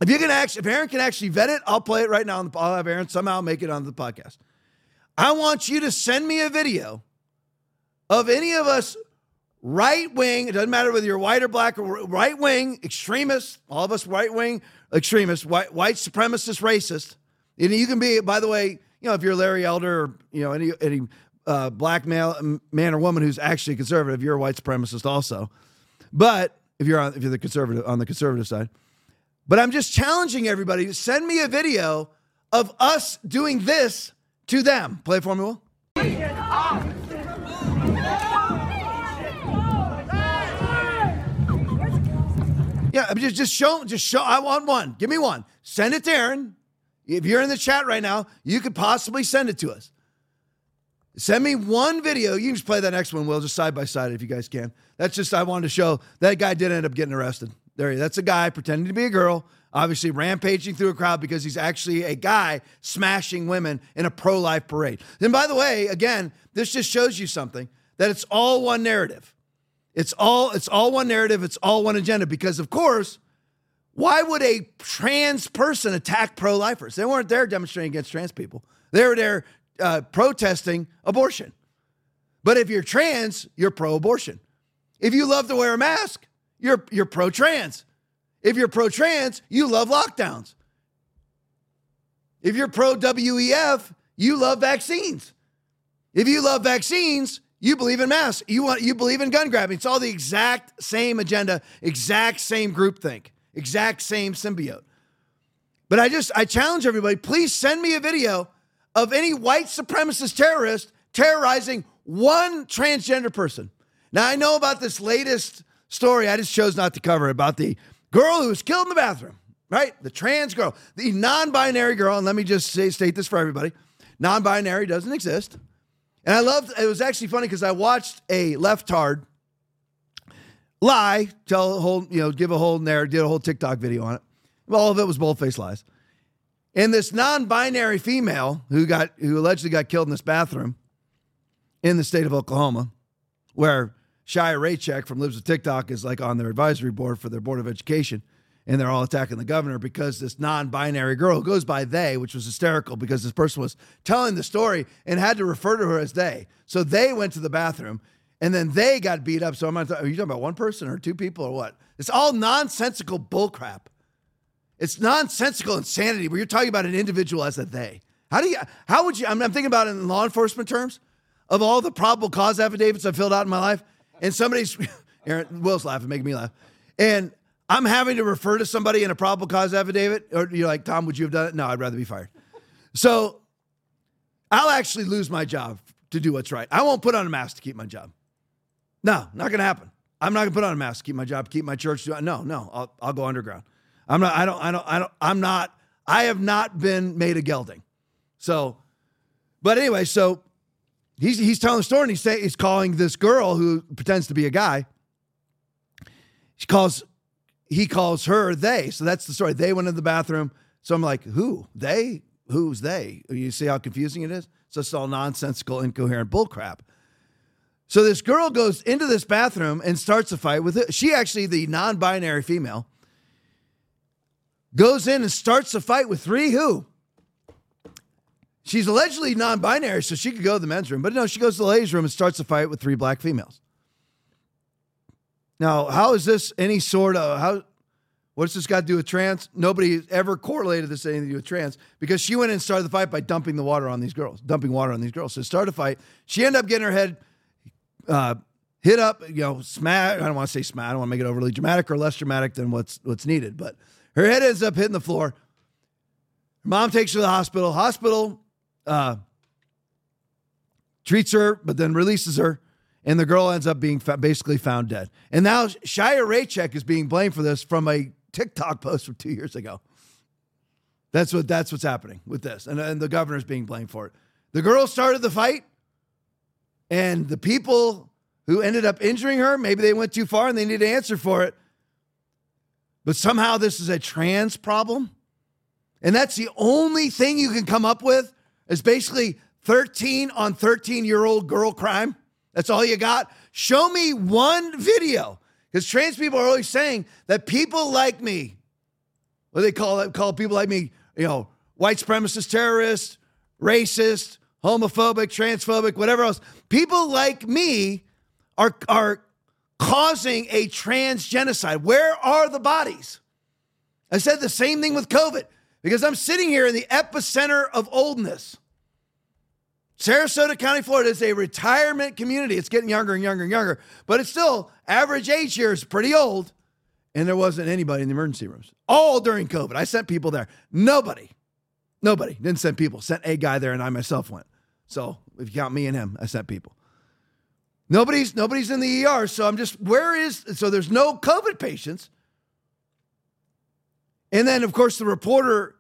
If you can actually, if Aaron can actually vet it, I'll play it right now. I'll have Aaron somehow make it on the podcast. I want you to send me a video of any of us right wing, it doesn't matter whether you're white or black or right wing extremists, all of us right wing extremists, white, white supremacist, racist. And you can be, by the way, you know, if you're Larry Elder or, you know, any, any uh, black male, man or woman who's actually conservative, you're a white supremacist also. But if you're on if you're the conservative on the conservative side. But I'm just challenging everybody send me a video of us doing this to them. Play for me, Will. Yeah, I mean, just just show just show. I want one. Give me one. Send it to Aaron. If you're in the chat right now, you could possibly send it to us. Send me one video. You can just play that next one, Will, just side by side if you guys can. That's just I wanted to show that guy did end up getting arrested. There, he- that's a guy pretending to be a girl, obviously rampaging through a crowd because he's actually a guy smashing women in a pro-life parade. And by the way, again, this just shows you something that it's all one narrative. It's all it's all one narrative. It's all one agenda. Because of course, why would a trans person attack pro-lifers? They weren't there demonstrating against trans people. They were there uh, protesting abortion. But if you're trans, you're pro-abortion. If you love to wear a mask, you're you're pro-trans. If you're pro-trans, you love lockdowns. If you're pro-WEF, you love vaccines. If you love vaccines, you believe in masks. You want you believe in gun grabbing. It's all the exact same agenda, exact same groupthink, exact same symbiote. But I just I challenge everybody, please send me a video of any white supremacist terrorist terrorizing one transgender person. Now I know about this latest story. I just chose not to cover about the girl who was killed in the bathroom, right? The trans girl, the non-binary girl. And let me just say, state this for everybody: non-binary doesn't exist. And I loved it was actually funny because I watched a leftard lie, tell a whole, you know, give a whole narrative, did a whole TikTok video on it. All of it was bold-faced lies. And this non-binary female who got who allegedly got killed in this bathroom in the state of Oklahoma, where Chaya Raichik from Libs of TikTok is like on their advisory board for their board of education, and they're all attacking the governor because this non-binary girl who goes by they, which was hysterical because this person was telling the story and had to refer to her as they. So they went to the bathroom and then they got beat up. So I'm. Are you talking about one person or two people or what? It's all nonsensical bullcrap. It's nonsensical insanity where you're talking about an individual as a they. How do you? How would you? I'm, I'm thinking about it in law enforcement terms of all the probable cause affidavits I've filled out in my life, and somebody's Aaron Will's laughing, making me laugh, and I'm having to refer to somebody in a probable cause affidavit, or you're like, Tom, would you have done it? No, I'd rather be fired. So I'll actually lose my job to do what's right. I won't put on a mask to keep my job. No, not going to happen. I'm not going to put on a mask to keep my job, keep my church. No, no, I'll, I'll go underground. I'm not, I don't, I don't, I don't, I'm not, I have not been made a gelding. So, but anyway, so he's, he's telling the story and he's saying, he's calling this girl who pretends to be a guy. She calls, he calls her they. So that's the story. They went in the bathroom. So I'm like, who? They? Who's they? You see how confusing it is? So it's all nonsensical, incoherent bullcrap. So this girl goes into this bathroom and starts a fight with it. She actually, the non-binary female, goes in and starts a fight with three who? She's allegedly non-binary, so she could go to the men's room. But no, she goes to the ladies' room and starts a fight with three black females. Now, how is this any sort of how? What's this got to do with trans? Nobody ever correlated this anything to do with trans because she went and started the fight by dumping the water on these girls, dumping water on these girls. So start a fight. She ended up getting her head uh, hit up, you know, smack. I don't want to say smack. I don't want to make it overly dramatic or less dramatic than what's what's needed. But her head ends up hitting the floor. Her mom takes her to the hospital. Hospital uh, treats her, but then releases her, and the girl ends up being fa- basically found dead. And now Chaya Raichik is being blamed for this from a TikTok post from two years ago. That's what that's what's happening with this, and, and the governor's being blamed for it. The girl started the fight. And the people who ended up injuring her, maybe they went too far and they need to answer for it. But somehow this is a trans problem. And that's the only thing you can come up with is basically 13 on 13 year old girl crime. That's all you got. Show me one video. Because trans people are always saying that people like me, what do they call it? Call people like me, you know, white supremacist terrorist, racist, homophobic, transphobic, whatever else. People like me are, are causing a trans genocide. Where are the bodies? I said the same thing with COVID because I'm sitting here in the epicenter of oldness. Sarasota County, Florida is a retirement community. It's getting younger and younger and younger, but it's still average age here is pretty old. and there wasn't anybody in the emergency rooms. All during COVID. I sent people there. Nobody, nobody didn't send people. Sent a guy there, and I myself went. So if you count me and him, I sent people. Nobody's nobody's in the ER. So I'm just where is so there's no COVID patients. And then of course the reporter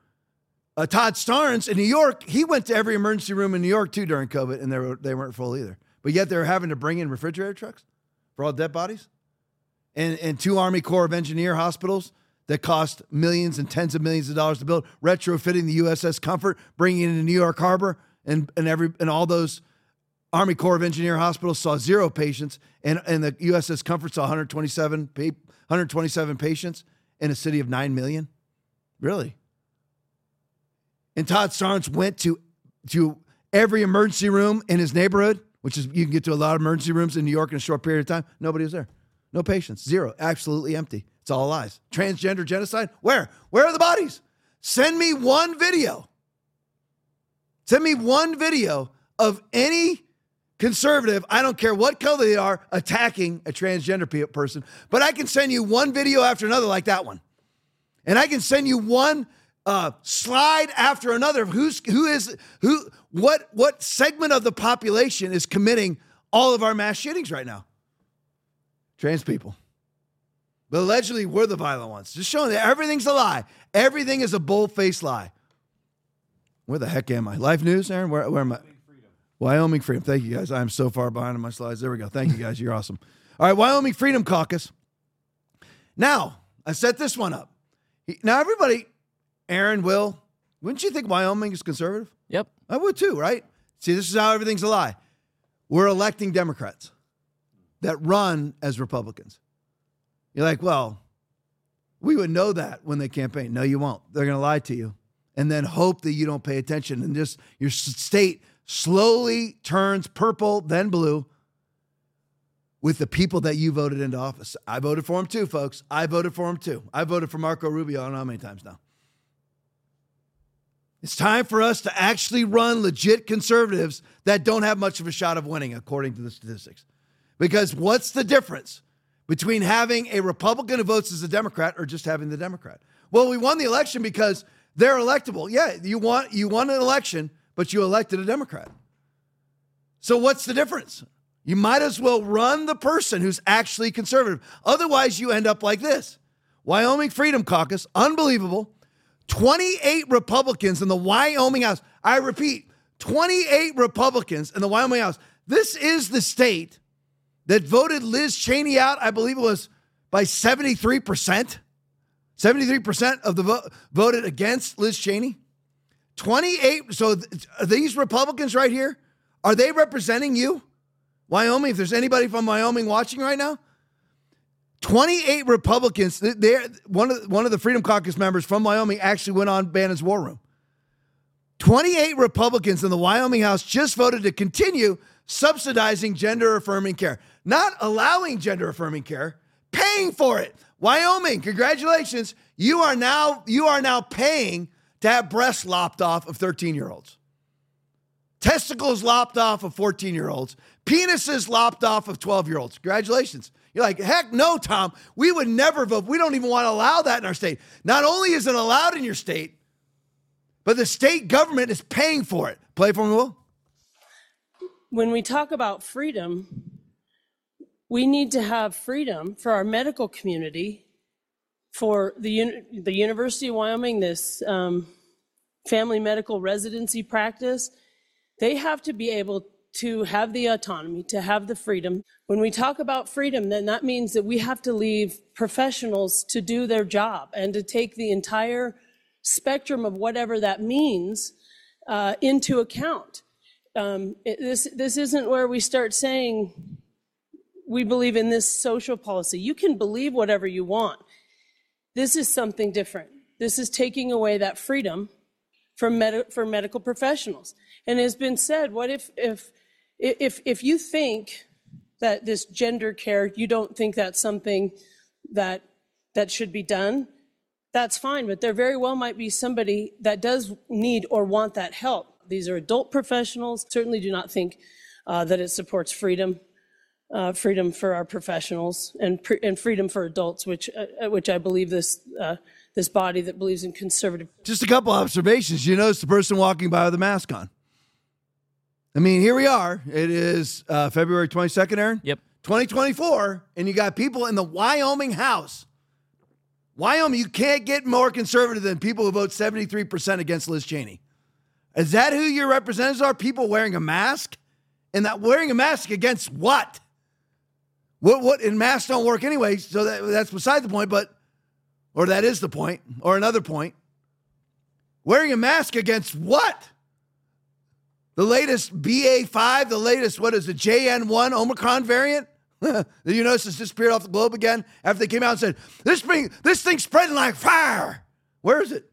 uh, Todd Starnes in New York, he went to every emergency room in New York too during COVID, and they were they weren't full either. But yet they're having to bring in refrigerator trucks for all dead bodies, and and two Army Corps of Engineer hospitals that cost millions and tens of millions of dollars to build, retrofitting the USS Comfort, bringing it into New York Harbor, and and every and all those Army Corps of Engineer hospitals saw zero patients, and and the USS Comfort saw 127 127 patients in a city of nine million. Really? And Todd Starnes went to to every emergency room in his neighborhood, which is you can get to a lot of emergency rooms in New York in a short period of time. Nobody was there. No patients. Zero. Absolutely empty. It's all lies. Transgender genocide? Where? Where are the bodies? Send me one video. Send me one video of any conservative, I don't care what color they are, attacking a transgender pe- person. But I can send you one video after another like that one. And I can send you one uh, slide after another of who's who is who what what segment of the population is committing all of our mass shootings right now? Trans people. But allegedly we're the violent ones. Just showing that everything's a lie. Everything is a bold-faced lie. Where the heck am I? Life News, Aaron? Where, where am I? Wyoming Freedom. Thank you guys. I'm so far behind on my slides. There we go. Thank you guys. You're awesome. All right, Wyoming Freedom Caucus. Now, I set this one up. Now, everybody, Aaron, Will, wouldn't you think Wyoming is conservative? Yep. I would too, right? See, this is how everything's a lie. We're electing Democrats that run as Republicans. You're like, well, we would know that when they campaign. No, you won't. They're going to lie to you and then hope that you don't pay attention. And just your state slowly turns purple, then blue with the people that you voted into office. I voted for him too, folks. I voted for him too. I voted for Marco Rubio. I don't know how many times now. It's time for us to actually run legit conservatives that don't have much of a shot of winning, according to the statistics. Because what's the difference between having a Republican who votes as a Democrat or just having the Democrat? Well, we won the election because they're electable. Yeah, you want you won an election, but you elected a Democrat. So what's the difference? You might as well run the person who's actually conservative. Otherwise, you end up like this. Wyoming Freedom Caucus, unbelievable. 28 Republicans in the Wyoming House. I repeat, 28 Republicans in the Wyoming House. This is the state that voted Liz Cheney out, I believe it was by 73%. 73% of the vote voted against Liz Cheney. 28. So th- these Republicans right here, are they representing you? Wyoming, if there's anybody from Wyoming watching right now, 28 Republicans, they're, one, of, one of the Freedom Caucus members from Wyoming actually went on Bannon's War Room. 28 Republicans in the Wyoming House just voted to continue subsidizing gender affirming care, not allowing gender affirming care, paying for it. Wyoming, congratulations. You are now you are now paying to have breasts lopped off of 13 year olds, testicles lopped off of 14 year olds, penises lopped off of 12 year olds. Congratulations. You're like, heck no, Tom. We would never vote. We don't even want to allow that in our state. Not only is it allowed in your state, but the state government is paying for it. Play for me, Will. When we talk about freedom, we need to have freedom for our medical community, for the, the University of Wyoming, this um, family medical residency practice. They have to be able to have the autonomy, to have the freedom. When we talk about freedom, then that means that we have to leave professionals to do their job and to take the entire spectrum of whatever that means uh, into account. Um, it, this this isn't where we start saying we believe in this social policy. You can believe whatever you want. This is something different. This is taking away that freedom from med- for medical professionals. And it has been said, what if if if if you think that this gender care, you don't think that's something that that should be done, that's fine. But there very well might be somebody that does need or want that help. These are adult professionals. Certainly do not think uh, that it supports freedom uh, freedom for our professionals and pre- and freedom for adults, which uh, which I believe this uh, this body that believes in conservative. Just a couple observations. You notice the person walking by with a mask on. I mean, here we are. It is uh, February 22nd, Aaron? Yep. 2024, and you got people in the Wyoming House. Wyoming, you can't get more conservative than people who vote 73% against Liz Cheney. Is that who your representatives are? People wearing a mask? And that wearing a mask against what? What what and masks don't work anyway, so that, that's beside the point, but or that is the point, or another point. Wearing a mask against what? The latest BA5, the latest, what is it, JN1 Omicron variant? That you notice it's disappeared off the globe again after they came out and said, this thing, this thing's spreading like fire. Where is it?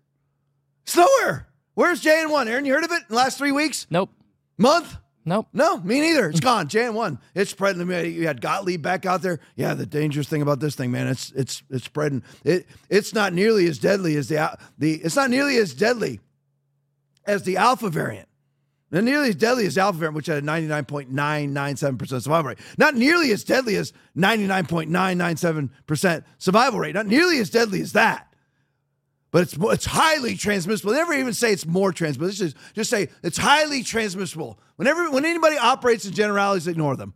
It's nowhere. Where's JN1? Aaron, you heard of it in the last three weeks? Nope. Month? Nope. No, me neither. It's gone. Jan one. It's spreading. You had Gottlieb back out there. Yeah, the dangerous thing about this thing, man, it's it's it's spreading. It it's not nearly as deadly as the the it's not nearly as deadly as the alpha variant. Not nearly as deadly as alpha variant, which had a 99.997% survival rate. Not nearly as deadly as 99.997% survival rate. Not nearly as deadly as that. But it's it's highly transmissible. They never even say it's more transmissible. Just, just say it's highly transmissible. Whenever when anybody operates in generalities, ignore them.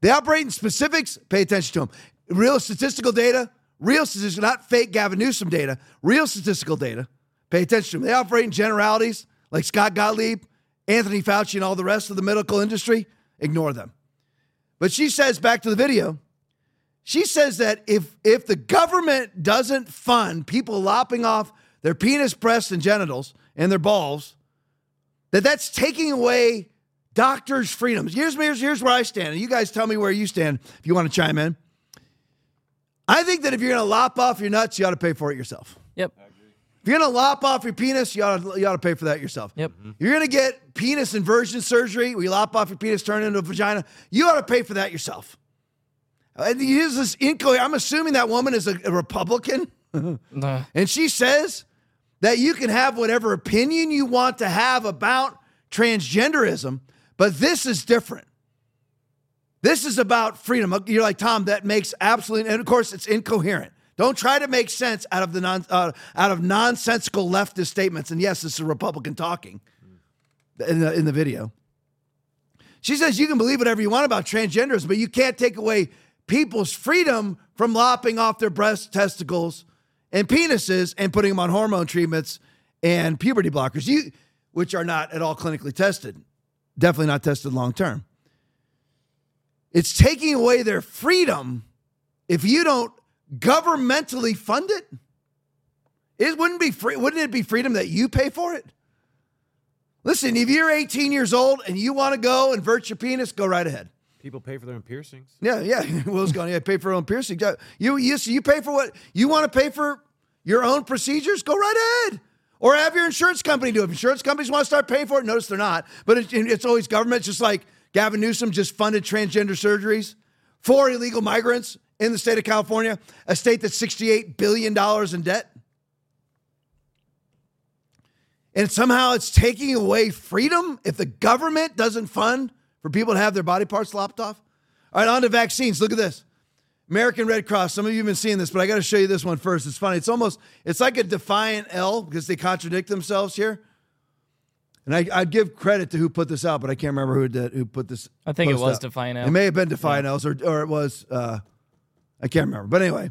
They operate in specifics, pay attention to them. Real statistical data, real not fake Gavin Newsom data, real statistical data, pay attention to them. They operate in generalities like Scott Gottlieb, Anthony Fauci, and all the rest of the medical industry, ignore them. But she says, back to the video, she says that if if the government doesn't fund people lopping off their penis, breasts, and genitals and their balls, that that's taking away doctors' freedoms. Here's, here's, here's where I stand. And you guys tell me where you stand if you want to chime in. I think that if you're going to lop off your nuts, you ought to pay for it yourself. Yep. If you're going to lop off your penis, you ought to, you ought to pay for that yourself. Yep. Mm-hmm. If you're going to get penis inversion surgery, where you lop off your penis, turn it into a vagina, you ought to pay for that yourself. And here's this incoherent. I'm assuming that woman is a, a Republican. Nah. And she says that you can have whatever opinion you want to have about transgenderism, but this is different. This is about freedom. You're like, Tom, that makes absolutely, and of course, it's incoherent. Don't try to make sense out of the non, uh, out of nonsensical leftist statements. And yes, this is a Republican talking in the, in the video. She says you can believe whatever you want about transgenderism, but you can't take away people's freedom from lopping off their breast testicles and penises and putting them on hormone treatments and puberty blockers, you, which are not at all clinically tested, definitely not tested long term. It's taking away their freedom if you don't governmentally fund it. It wouldn't be free. Wouldn't it be freedom that you pay for it? Listen, if you're 18 years old and you want to go invert your penis, go right ahead. People pay for their own piercings. Yeah, yeah. Will's going, yeah, pay for your own piercing. Yeah, You, you, you pay for what you want to pay for your own procedures? Go right ahead. Or have your insurance company do it. If insurance companies want to start paying for it, notice they're not. But it, it's always government, just like Gavin Newsom just funded transgender surgeries for illegal migrants in the state of California, a state that's $68 billion in debt. And somehow it's taking away freedom if the government doesn't fund for people to have their body parts lopped off. All right, on to vaccines. Look at this. American Red Cross. Some of you have been seeing this, but I got to show you this one first. It's funny. It's almost, it's like a defiant L because they contradict themselves here. And I, I'd give credit to who put this out, but I can't remember who did who put this. I think it was out. Defiant L. It may have been Defiant L's, or or it was. Uh, I can't remember. But anyway,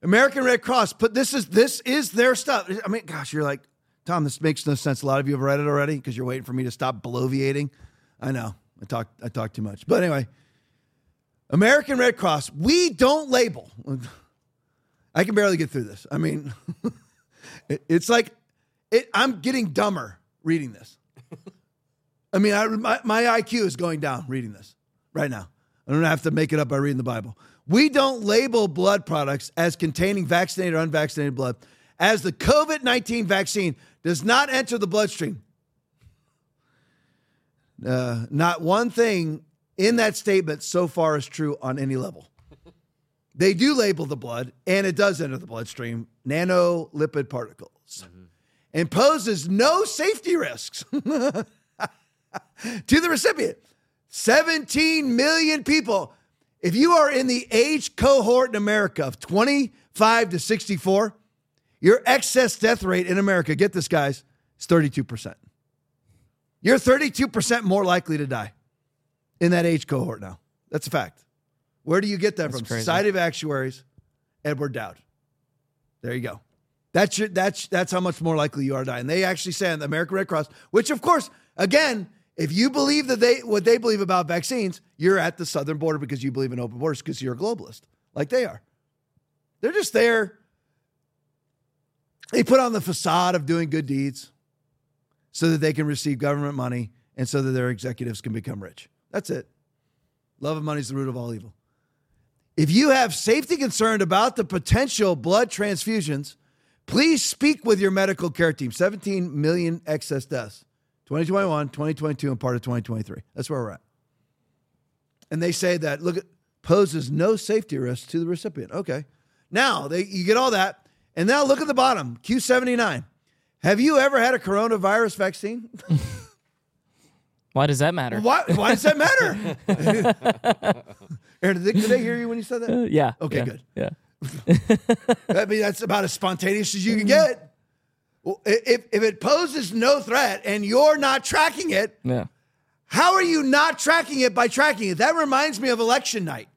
American Red Cross put this is this is their stuff. I mean, gosh, you're like Tom. This makes no sense. A lot of you have read it already because you're waiting for me to stop bloviating. I know. I talk I talk too much. But anyway, American Red Cross, we don't label. I can barely get through this. I mean, it, it's like it, I'm getting dumber reading this. I mean, I, my, my IQ is going down reading this right now. I don't have to make it up by reading the Bible. We don't label blood products as containing vaccinated or unvaccinated blood, as the COVID 19 vaccine does not enter the bloodstream. Uh, not one thing in that statement so far is true on any level. They do label the blood, and it does enter the bloodstream, nanolipid particles, and poses no safety risks to the recipient. 17 million people If you are in the age cohort in America of 25 to 64, your excess death rate in America, get this, guys, is 32%. You're 32% more likely to die in that age cohort now. That's a fact. Where do you get that That's from? crazy. Society of Actuaries, Edward Dowd. There you go. That's your, that's that's how much more likely you are to die. And they actually say on the American Red Cross, which of course, again, if you believe that they what they believe about vaccines, you're at the southern border because you believe in open borders because you're a globalist, like they are. They're just there. They put on the facade of doing good deeds so that they can receive government money and so that their executives can become rich. That's it. Love of money is the root of all evil. If you have safety concern about the potential blood transfusions, please speak with your medical care team. 17 million excess deaths. 2021, 2022, and part of 2023. That's where we're at. And they say that look, poses no safety risk to the recipient. Okay. Now they you get all that. And now look at the bottom, Q79. Have you ever had a coronavirus vaccine? Why does that matter? Why, why does that matter? Aaron, did they, did they hear you when you said that? Uh, yeah. Okay, yeah, good. Yeah. I mean, that's about as spontaneous as you can get. Well, if, if it poses no threat and you're not tracking it, Yeah. how are you not tracking it by tracking it? That reminds me of election night.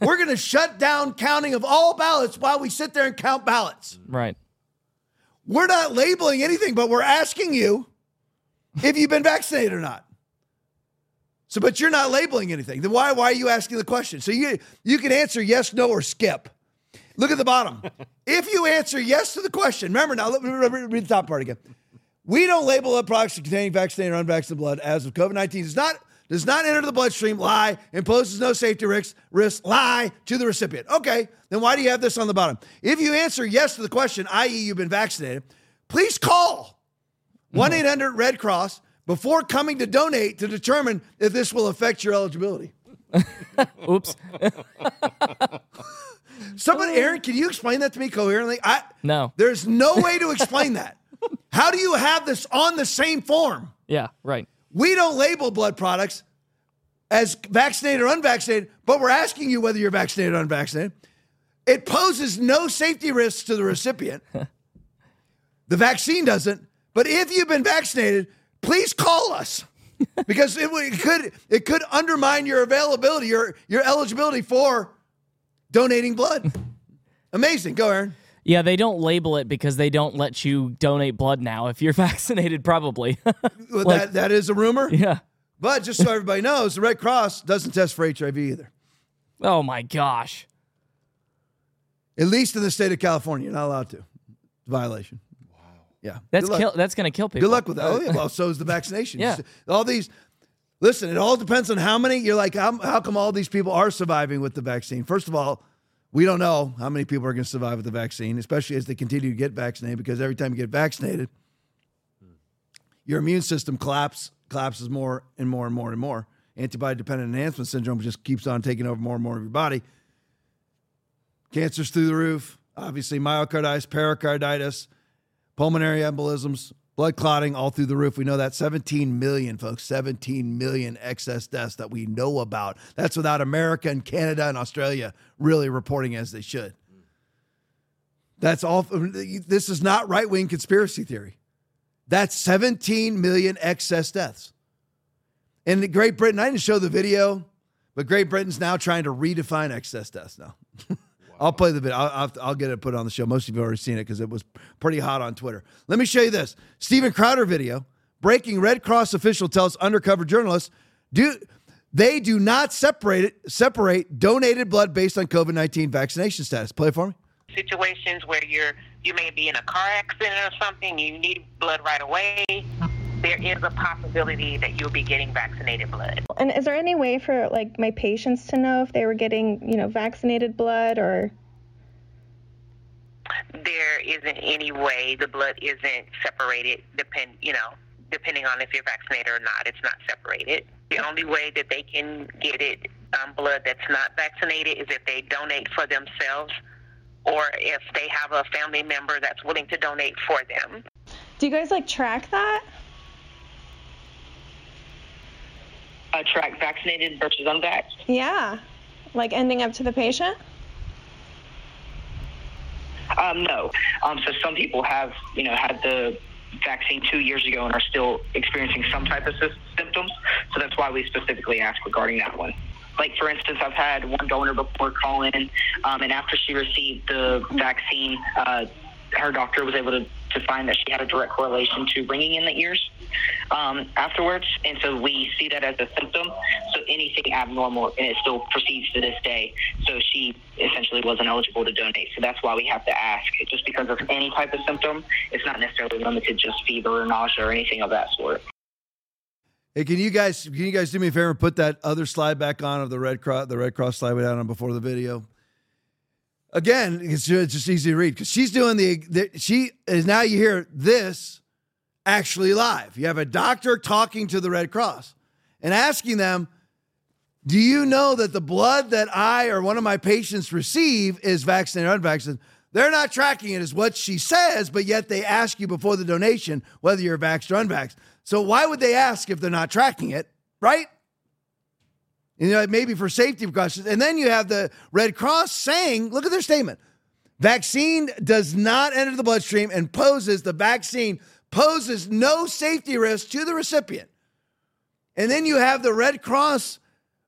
We're going to shut down counting of all ballots while we sit there and count ballots. Right. We're not labeling anything, but we're asking you if you've been vaccinated or not. So, but you're not labeling anything. Then why, why are you asking the question? So you you can answer yes, no, or skip. Look at the bottom. if you answer yes to the question, remember now, let me read the top part again. We don't label up products containing vaccinated or unvaccinated blood as of COVID 19 does not does not enter the bloodstream, lie, imposes no safety risks, risk, lie to the recipient. Okay, then why do you have this on the bottom? If you answer yes to the question, i.e., you've been vaccinated, please call 1 800 Red Cross before coming to donate to determine if this will affect your eligibility. Oops. Somebody, Aaron, can you explain that to me coherently? I No. There's no way to explain that. How do you have this on the same form? Yeah. Right. We don't label blood products as vaccinated or unvaccinated, but we're asking you whether you're vaccinated or unvaccinated. It poses no safety risks to the recipient. the vaccine doesn't. But if you've been vaccinated, please call us because it, it could it could undermine your availability, your your eligibility for donating blood. Amazing. Go, Aaron. Yeah, they don't label it because they don't let you donate blood now if you're vaccinated, probably. Well, Like- that, that is a rumor. yeah. But just so everybody knows, the Red Cross doesn't test for HIV either. Oh my gosh. At least in the state of California, you're not allowed to. It's a violation. Wow. Yeah. That's kill. That's gonna kill people. Good luck with that. Oh, yeah. Well, so is the vaccination. Yeah. All these. Listen, it all depends on how many. You're like, how, how come all these people are surviving with the vaccine? First of all, we don't know how many people are going to survive with the vaccine, especially as they continue to get vaccinated, because every time you get vaccinated, your immune system collapse, collapses more and more and more and more. Antibody dependent enhancement syndrome just keeps on taking over more and more of your body. Cancers through the roof, obviously myocarditis, pericarditis, pulmonary embolisms, blood clotting all through the roof. We know that 17 million, folks, 17 million excess deaths that we know about. That's without America and Canada and Australia really reporting as they should. That's all. This is not right wing conspiracy theory. That's 17 million excess deaths. In Great Britain, I didn't show the video, but Great Britain's now trying to redefine excess deaths now. I'll play the video. I'll, I'll, get it put on the show. Most of you have already seen it because it was pretty hot on Twitter. Let me show you this Steven Crowder video. Breaking Red Cross official tells undercover journalists do they do not separate it, separate donated blood based on COVID nineteen vaccination status. Play it for me. situations where you're you may be in a car accident or something, you need blood right away. There is a possibility that you'll be getting vaccinated blood. And is there any way for like my patients to know if they were getting, you know, vaccinated blood or There isn't any way the blood isn't separated depend you know, depending on if you're vaccinated or not. It's not separated. The only way that they can get it um, blood that's not vaccinated is if they donate for themselves or if they have a family member that's willing to donate for them. do you guys like track that? Track vaccinated versus unvaxxed. Yeah. like ending up to the patient? Um, no. Um, so some people have, you know, had the vaccine two years ago and are still experiencing some type of sy- symptoms. So that's why we specifically asked regarding that one. Like for instance, I've had one donor before call in, um, and after she received the vaccine, uh, her doctor was able to, to find that she had a direct correlation to ringing in the ears um, afterwards, and so we see that as a symptom. So anything abnormal, and it still proceeds to this day. So she essentially wasn't eligible to donate. So that's why we have to ask. Just because of any type of symptom, it's not necessarily limited just fever or nausea or anything of that sort. Hey, can you guys can you guys do me a favor and put that other slide back on of the Red Cross the Red Cross slide we had on before the video? Again, it's just, easy to read because she's doing the, the she is now you hear this actually live. You have a doctor talking to the Red Cross and asking them, "Do you know that the blood that I or one of my patients receive is vaccinated or unvaccinated?" They're not tracking it, is what she says, but yet they ask you before the donation whether you're vaxxed or unvaxxed. So why would they ask if they're not tracking it, right? You know, maybe for safety precautions. And then you have the Red Cross saying, look at their statement. Vaccine does not enter the bloodstream and poses the vaccine poses no safety risk to the recipient. And then you have the Red Cross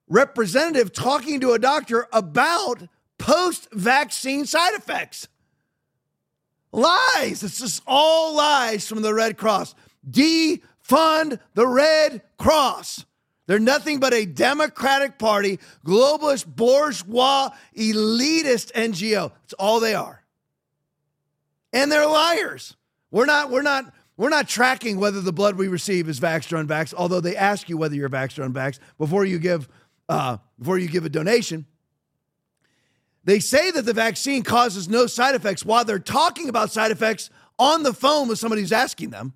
representative talking to a doctor about post vaccine side effects. Lies. It's just all lies from the Red Cross. Defund the Red Cross. They're nothing but a Democratic Party, globalist, bourgeois, elitist NGO. That's all they are. And they're liars. We're not, we're not, we're not tracking whether the blood we receive is vaxxed or unvaxxed, although they ask you whether you're vaxxed or unvaxxed before you give uh, before you give a donation. They say that the vaccine causes no side effects while they're talking about side effects on the phone with somebody who's asking them.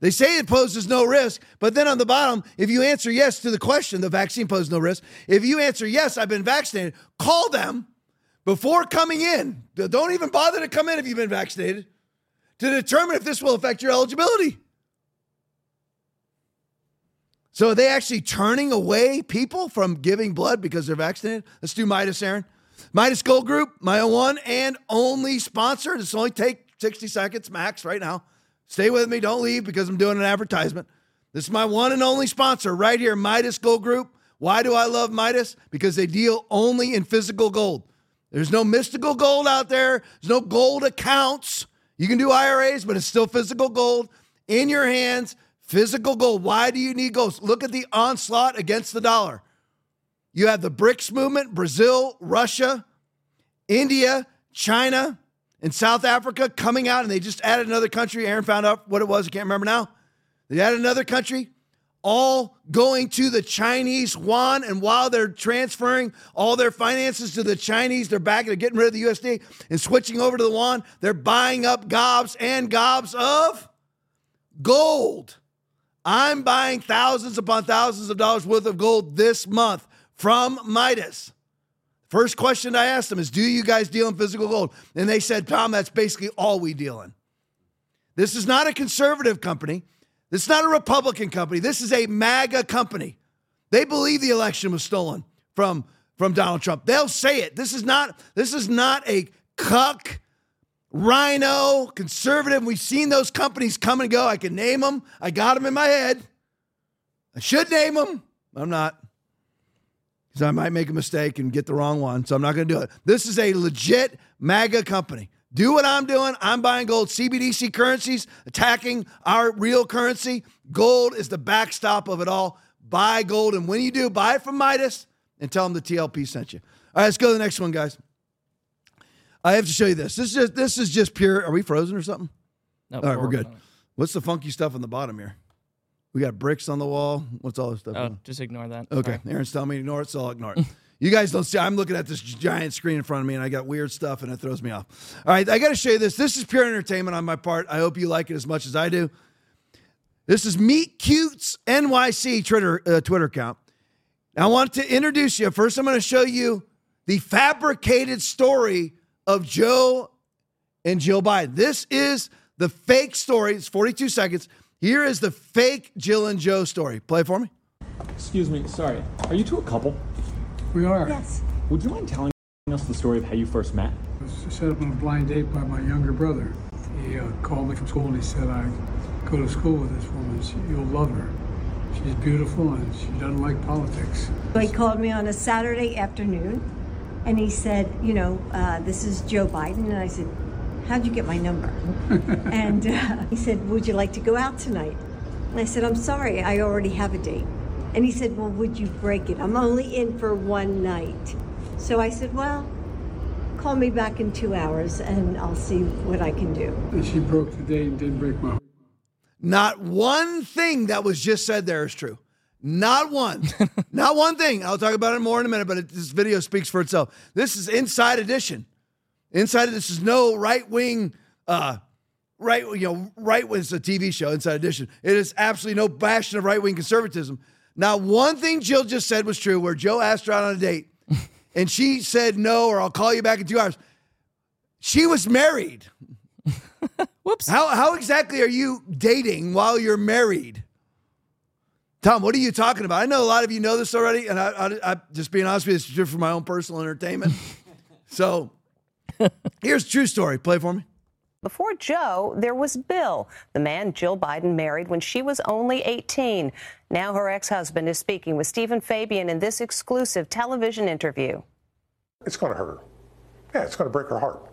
They say it poses no risk, but then on the bottom, if you answer yes to the question, the vaccine poses no risk. If you answer yes, I've been vaccinated, call them before coming in. Don't even bother to come in if you've been vaccinated to determine if this will affect your eligibility. So are they actually turning away people from giving blood because they're vaccinated? Let's do Midas, Aaron. Midas Gold Group, my one and only sponsor. This will only take 60 seconds max right now. Stay with me. Don't leave because I'm doing an advertisement. This is my one and only sponsor right here, Midas Gold Group. Why do I love Midas? Because they deal only in physical gold. There's no mystical gold out there. There's no gold accounts. You can do IRAs, but it's still physical gold in your hands. Physical gold. Why do you need gold? Look at the onslaught against the dollar. You have the BRICS movement, Brazil, Russia, India, China, and South Africa coming out, and they just added another country. Aaron found out what it was. I can't remember now. They added another country, all going to the Chinese yuan. And while they're transferring all their finances to the Chinese, they're back, they're getting rid of the USD and switching over to the yuan. They're buying up gobs and gobs of gold. I'm buying thousands upon thousands of dollars worth of gold this month from Midas. First question I asked them is Do you guys deal in physical gold? And they said, Tom, that's basically all we deal in. This is not a conservative company. This is not a Republican company. This is a MAGA company. They believe the election was stolen from, from Donald Trump. They'll say it. This is not, this is not a cuck, RINO, conservative. We've seen those companies come and go. I can name them. I got them in my head. I should name them. I'm not I might make a mistake and get the wrong one. So I'm not going to do it. This is a legit MAGA company. Do what I'm doing. I'm buying gold. CBDC currencies attacking our real currency. Gold is the backstop of it all. Buy gold. And when you do, buy it from Midas and tell them the TLP sent you. All right, let's go to the next one, guys. I have to show you this. This is just, this is just pure. Are we frozen or something? No, all right, we're good. What's the funky stuff on the bottom here? We got bricks on the wall. What's all this stuff? Oh, just ignore that. Okay, Sorry. Aaron's telling me to ignore it, so I'll ignore it. you guys don't see. I'm looking at this giant screen in front of me, and I got weird stuff, and it throws me off. All right, I got to show you this. This is pure entertainment on my part. I hope you like it as much as I do. This is Meet Cutes NYC Twitter uh, Twitter account. I want to introduce you. First, I'm going to show you the fabricated story of Joe and Jill Biden. This is the fake story. It's 42 seconds. Here is the fake Jill and Joe story. Play for me. Excuse me, sorry. Are you two a couple? We are. Yes. Would you mind telling us the story of how you first met? I was set up on a blind date by my younger brother. He uh, called me from school and he said, I go to school with this woman. She, you'll love her. She's beautiful and she doesn't like politics. So he called me on a Saturday afternoon and he said, You know, uh, this is Joe Biden. And I said, How'd you get my number? and uh, he said, Would you like to go out tonight? And I said, I'm sorry, I already have a date. And he said, Well, would you break it? I'm only in for one night. So I said, Well, call me back in two hours and I'll see what I can do. And she broke the date and didn't break my heart. Not one thing that was just said there is true. Not one. Not one thing. I'll talk about it more in a minute, but it, this video speaks for itself. This is Inside Edition. Inside, this is no right wing, uh, right, you know, right wing, it's a TV show, Inside Edition. It is absolutely no bastion of right wing conservatism. Now, one thing Jill just said was true, where Joe asked her out on a date and she said no, or I'll call you back in two hours. She was married. Whoops. How, how exactly are you dating while you're married? Tom, what are you talking about? I know a lot of you know this already, and I, I, I just being honest with you, it's just for my own personal entertainment. so here's true story. Play for me. Before Joe, there was Bill, the man Jill Biden married when she was only 18. Now her ex husband is speaking with Steven Fabian in this exclusive television interview. It's going to hurt her. Yeah, it's going to break her heart.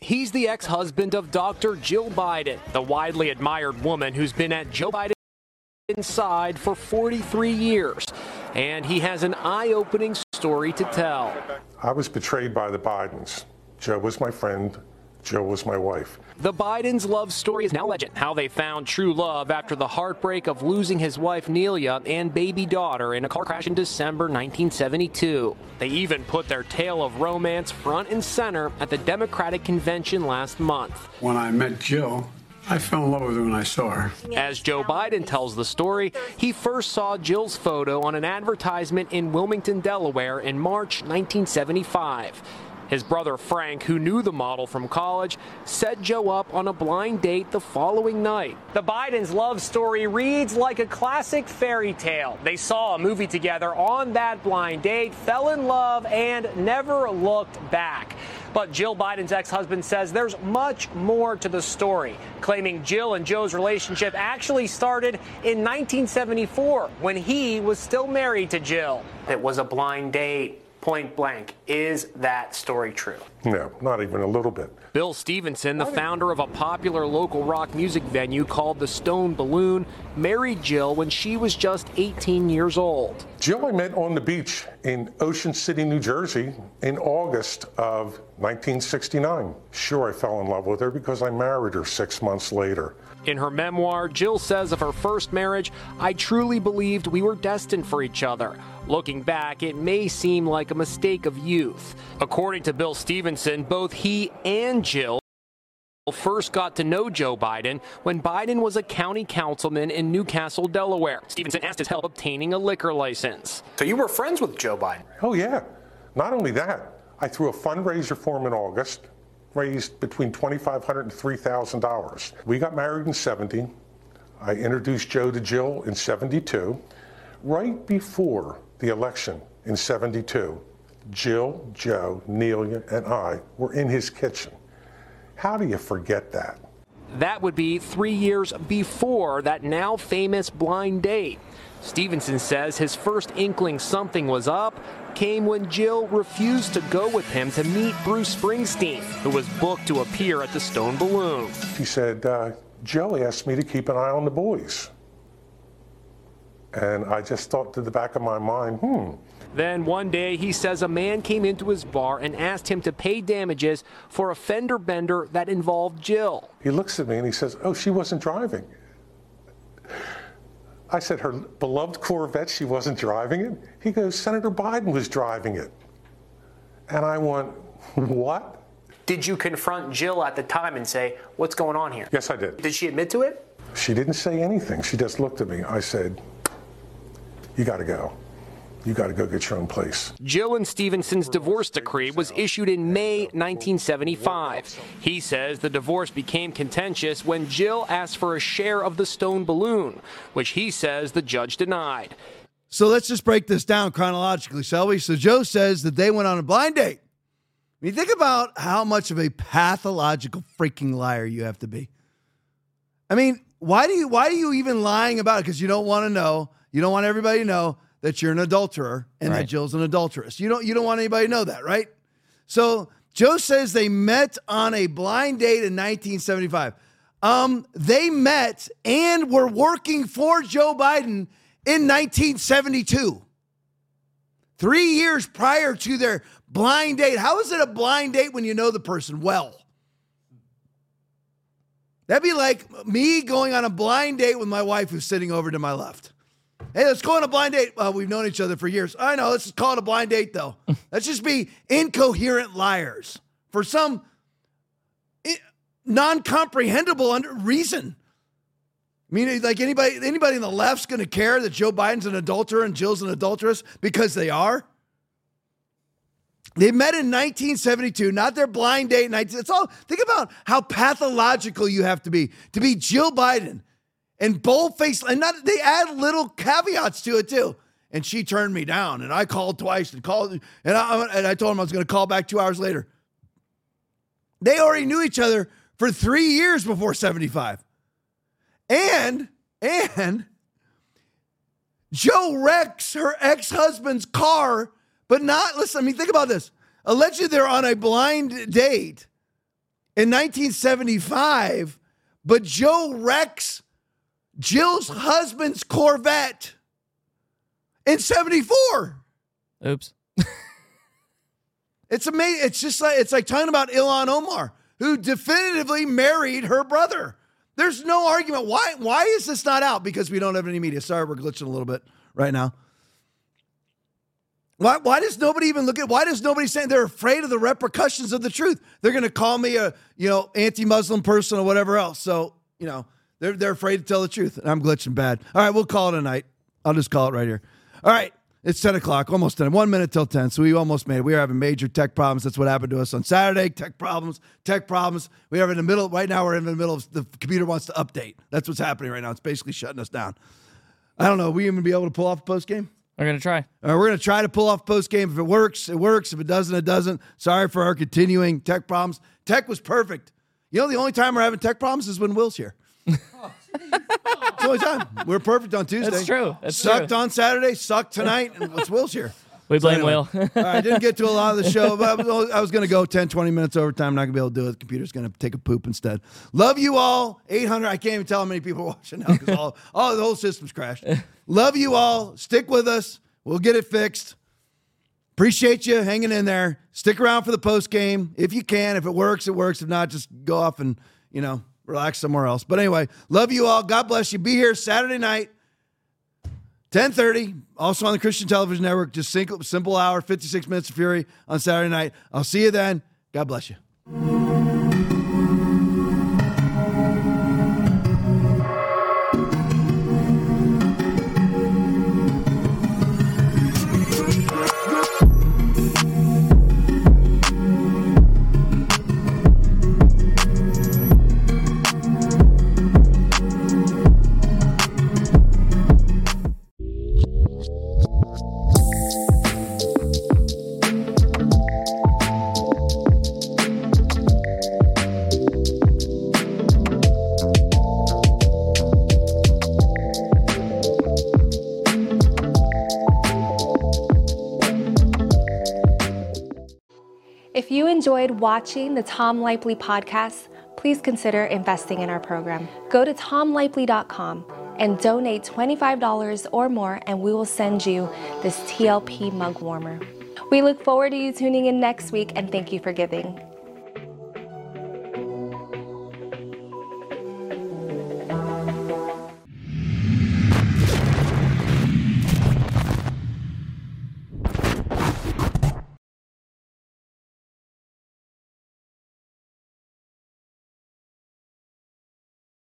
He's the ex husband of Dr. Jill Biden, the widely admired woman who's been at Joe Biden's side for 43 years. And he has an eye opening story to tell. I was betrayed by the Bidens. Joe was my friend. Joe was my wife. The Bidens' love story is now legend. How they found true love after the heartbreak of losing his wife Neilia and baby daughter in a car crash in December 1972. They even put their tale of romance front and center at the Democratic convention last month. When I met Jill, I fell in love with her when I saw her. As Joe Biden tells the story, he first saw Jill's photo on an advertisement in Wilmington, Delaware in March 1975. His brother Frank, who knew the model from college, set Joe up on a blind date the following night. The Bidens' love story reads like a classic fairy tale. They saw a movie together on that blind date, fell in love, and never looked back. But Jill Biden's ex husband says there's much more to the story, claiming Jill and Joe's relationship actually started in 1974 when he was still married to Jill. It was a blind date. Point blank. Is that story true? No, not even a little bit. Bill Stevenson, the founder of a popular local rock music venue called the Stone Balloon, married Jill when she was just 18 years old. Jill I met on the beach in Ocean City, New Jersey in August of 1969. Sure, I fell in love with her because I married her six months later. In her memoir, Jill says of her first marriage, I truly believed we were destined for each other. Looking back, it may seem like a mistake of youth. According to Bill Stevenson, both he and Jill first got to know Joe Biden when Biden was a county councilman in Newcastle, Delaware. Stevenson asked his help obtaining a liquor license. So you were friends with Joe Biden? Oh, yeah. Not only that, I threw a fundraiser for him in August, raised between $2,500 and $3,000. We got married in 70. I introduced Joe to Jill in 72. Right before the election in 72, Jill, Joe, Neilia, and I were in his kitchen. How do you forget that? That would be three years before that now famous blind date. Stevenson says his first inkling something was up came when Jill refused to go with him to meet Bruce Springsteen, who was booked to appear at the Stone Balloon. He said, uh, Joe asked me to keep an eye on the boys. And I just thought to the back of my mind, hmm, Then one day, he says a man came into his bar and asked him to pay damages for a fender bender that involved Jill. He looks at me and he says, Oh, she wasn't driving. I said, Her beloved Corvette, she wasn't driving it? He goes, Senator Biden was driving it. And I went, What? Did you confront Jill at the time and say, What's going on here? Yes, I did. Did she admit to it? She didn't say anything. She just looked at me. I said, You got to go. You got to go get your own place. Jill and Stevenson's divorce decree was issued in May 1975. He says the divorce became contentious when Jill asked for a share of the stone balloon, which he says the judge denied. So let's just break this down chronologically, shall we? So Joe says that they went on a blind date. I mean, think about how much of a pathological freaking liar you have to be. I mean, why do you why are you even lying about it? Because you don't want to know, you don't want everybody to know that you're an adulterer and Right. that Jill's an adulteress. You don't you don't want anybody to know that, right? So Joe says they met on a blind date in 1975. Um, they met and were working for Joe Biden in 1972. Three years prior to their blind date. How is it a blind date when you know the person well? That'd be like me going on a blind date with my wife who's sitting over to my left. Hey, let's go on a blind date. Well, we've known each other for years. I know. Let's just call it a blind date, though. let's just be incoherent liars for some non-comprehensible reason. I mean, like anybody, anybody in the left's going to care that Joe Biden's an adulterer and Jill's an adulteress because they are. They met in 1972, not their blind date. 19, it's all. Think about how pathological you have to be to be Jill Biden and bold-faced, and not. They add little caveats to it too. And she turned me down, and I called twice and called, and I and I told him I was going to call back two hours later. They already knew each other for three years before 75. And, and Joe wrecks her ex husband's car, but not, listen, I mean, think about this. Allegedly, they're on a blind date in 1975, but Joe wrecks Jill's husband's Corvette in 74. Oops. It's amazing. It's just like it's like talking about Ilhan Omar, who definitively married her brother. There's no argument. Why why is this not out? Because we don't have any media. Sorry, we're glitching a little bit right now. Why why does nobody even look at why does nobody say they're afraid of the repercussions of the truth? They're gonna call me a you know anti-Muslim person or whatever else. So, you know, they're they're afraid to tell the truth. And I'm glitching bad. All right, we'll call it a night. I'll just call it right here. All right. It's 10 o'clock, almost 10. One minute till 10. So we almost made it. We are having major tech problems. That's what happened to us on Saturday. Tech problems, tech problems. We are in the middle, right now, we're in the middle of the computer wants to update. That's what's happening right now. It's basically shutting us down. I don't know. We even be able to pull off a post game? We're gonna try. Right, we're going to try to pull off post game. If it works, it works. If it doesn't, it doesn't. Sorry for our continuing tech problems. Tech was perfect. You know, the only time we're having tech problems is when Will's here. It's the only time. We're perfect on Tuesday. That's true. That's sucked true. on Saturday, sucked tonight, and it's Will's here. We blame anyway. Will. All right, I didn't get to a lot of the show, but I was, going to go 10, 20 minutes overtime. Not going to be able to do it. The computer's going to take a poop instead. Love you all. 800. I can't even tell how many people are watching now because all, all the whole system's crashed. Love you all. Stick with us. We'll get it fixed. Appreciate you hanging in there. Stick around for the post game if you can. If it works, it works. If not, just go off and, you know, relax somewhere else. But anyway, love you all. God bless you. Be here Saturday night. 10:30, also on the Christian Television Network. Just simple, simple hour, 56 minutes of fury on Saturday night. I'll see you then. God bless you. Watching the Tom Laipply podcast, please consider investing in our program. Go to tomlaipply.com and donate $25 or more, and we will send you this TLP mug warmer. We look forward to you tuning in next week, and thank you for giving.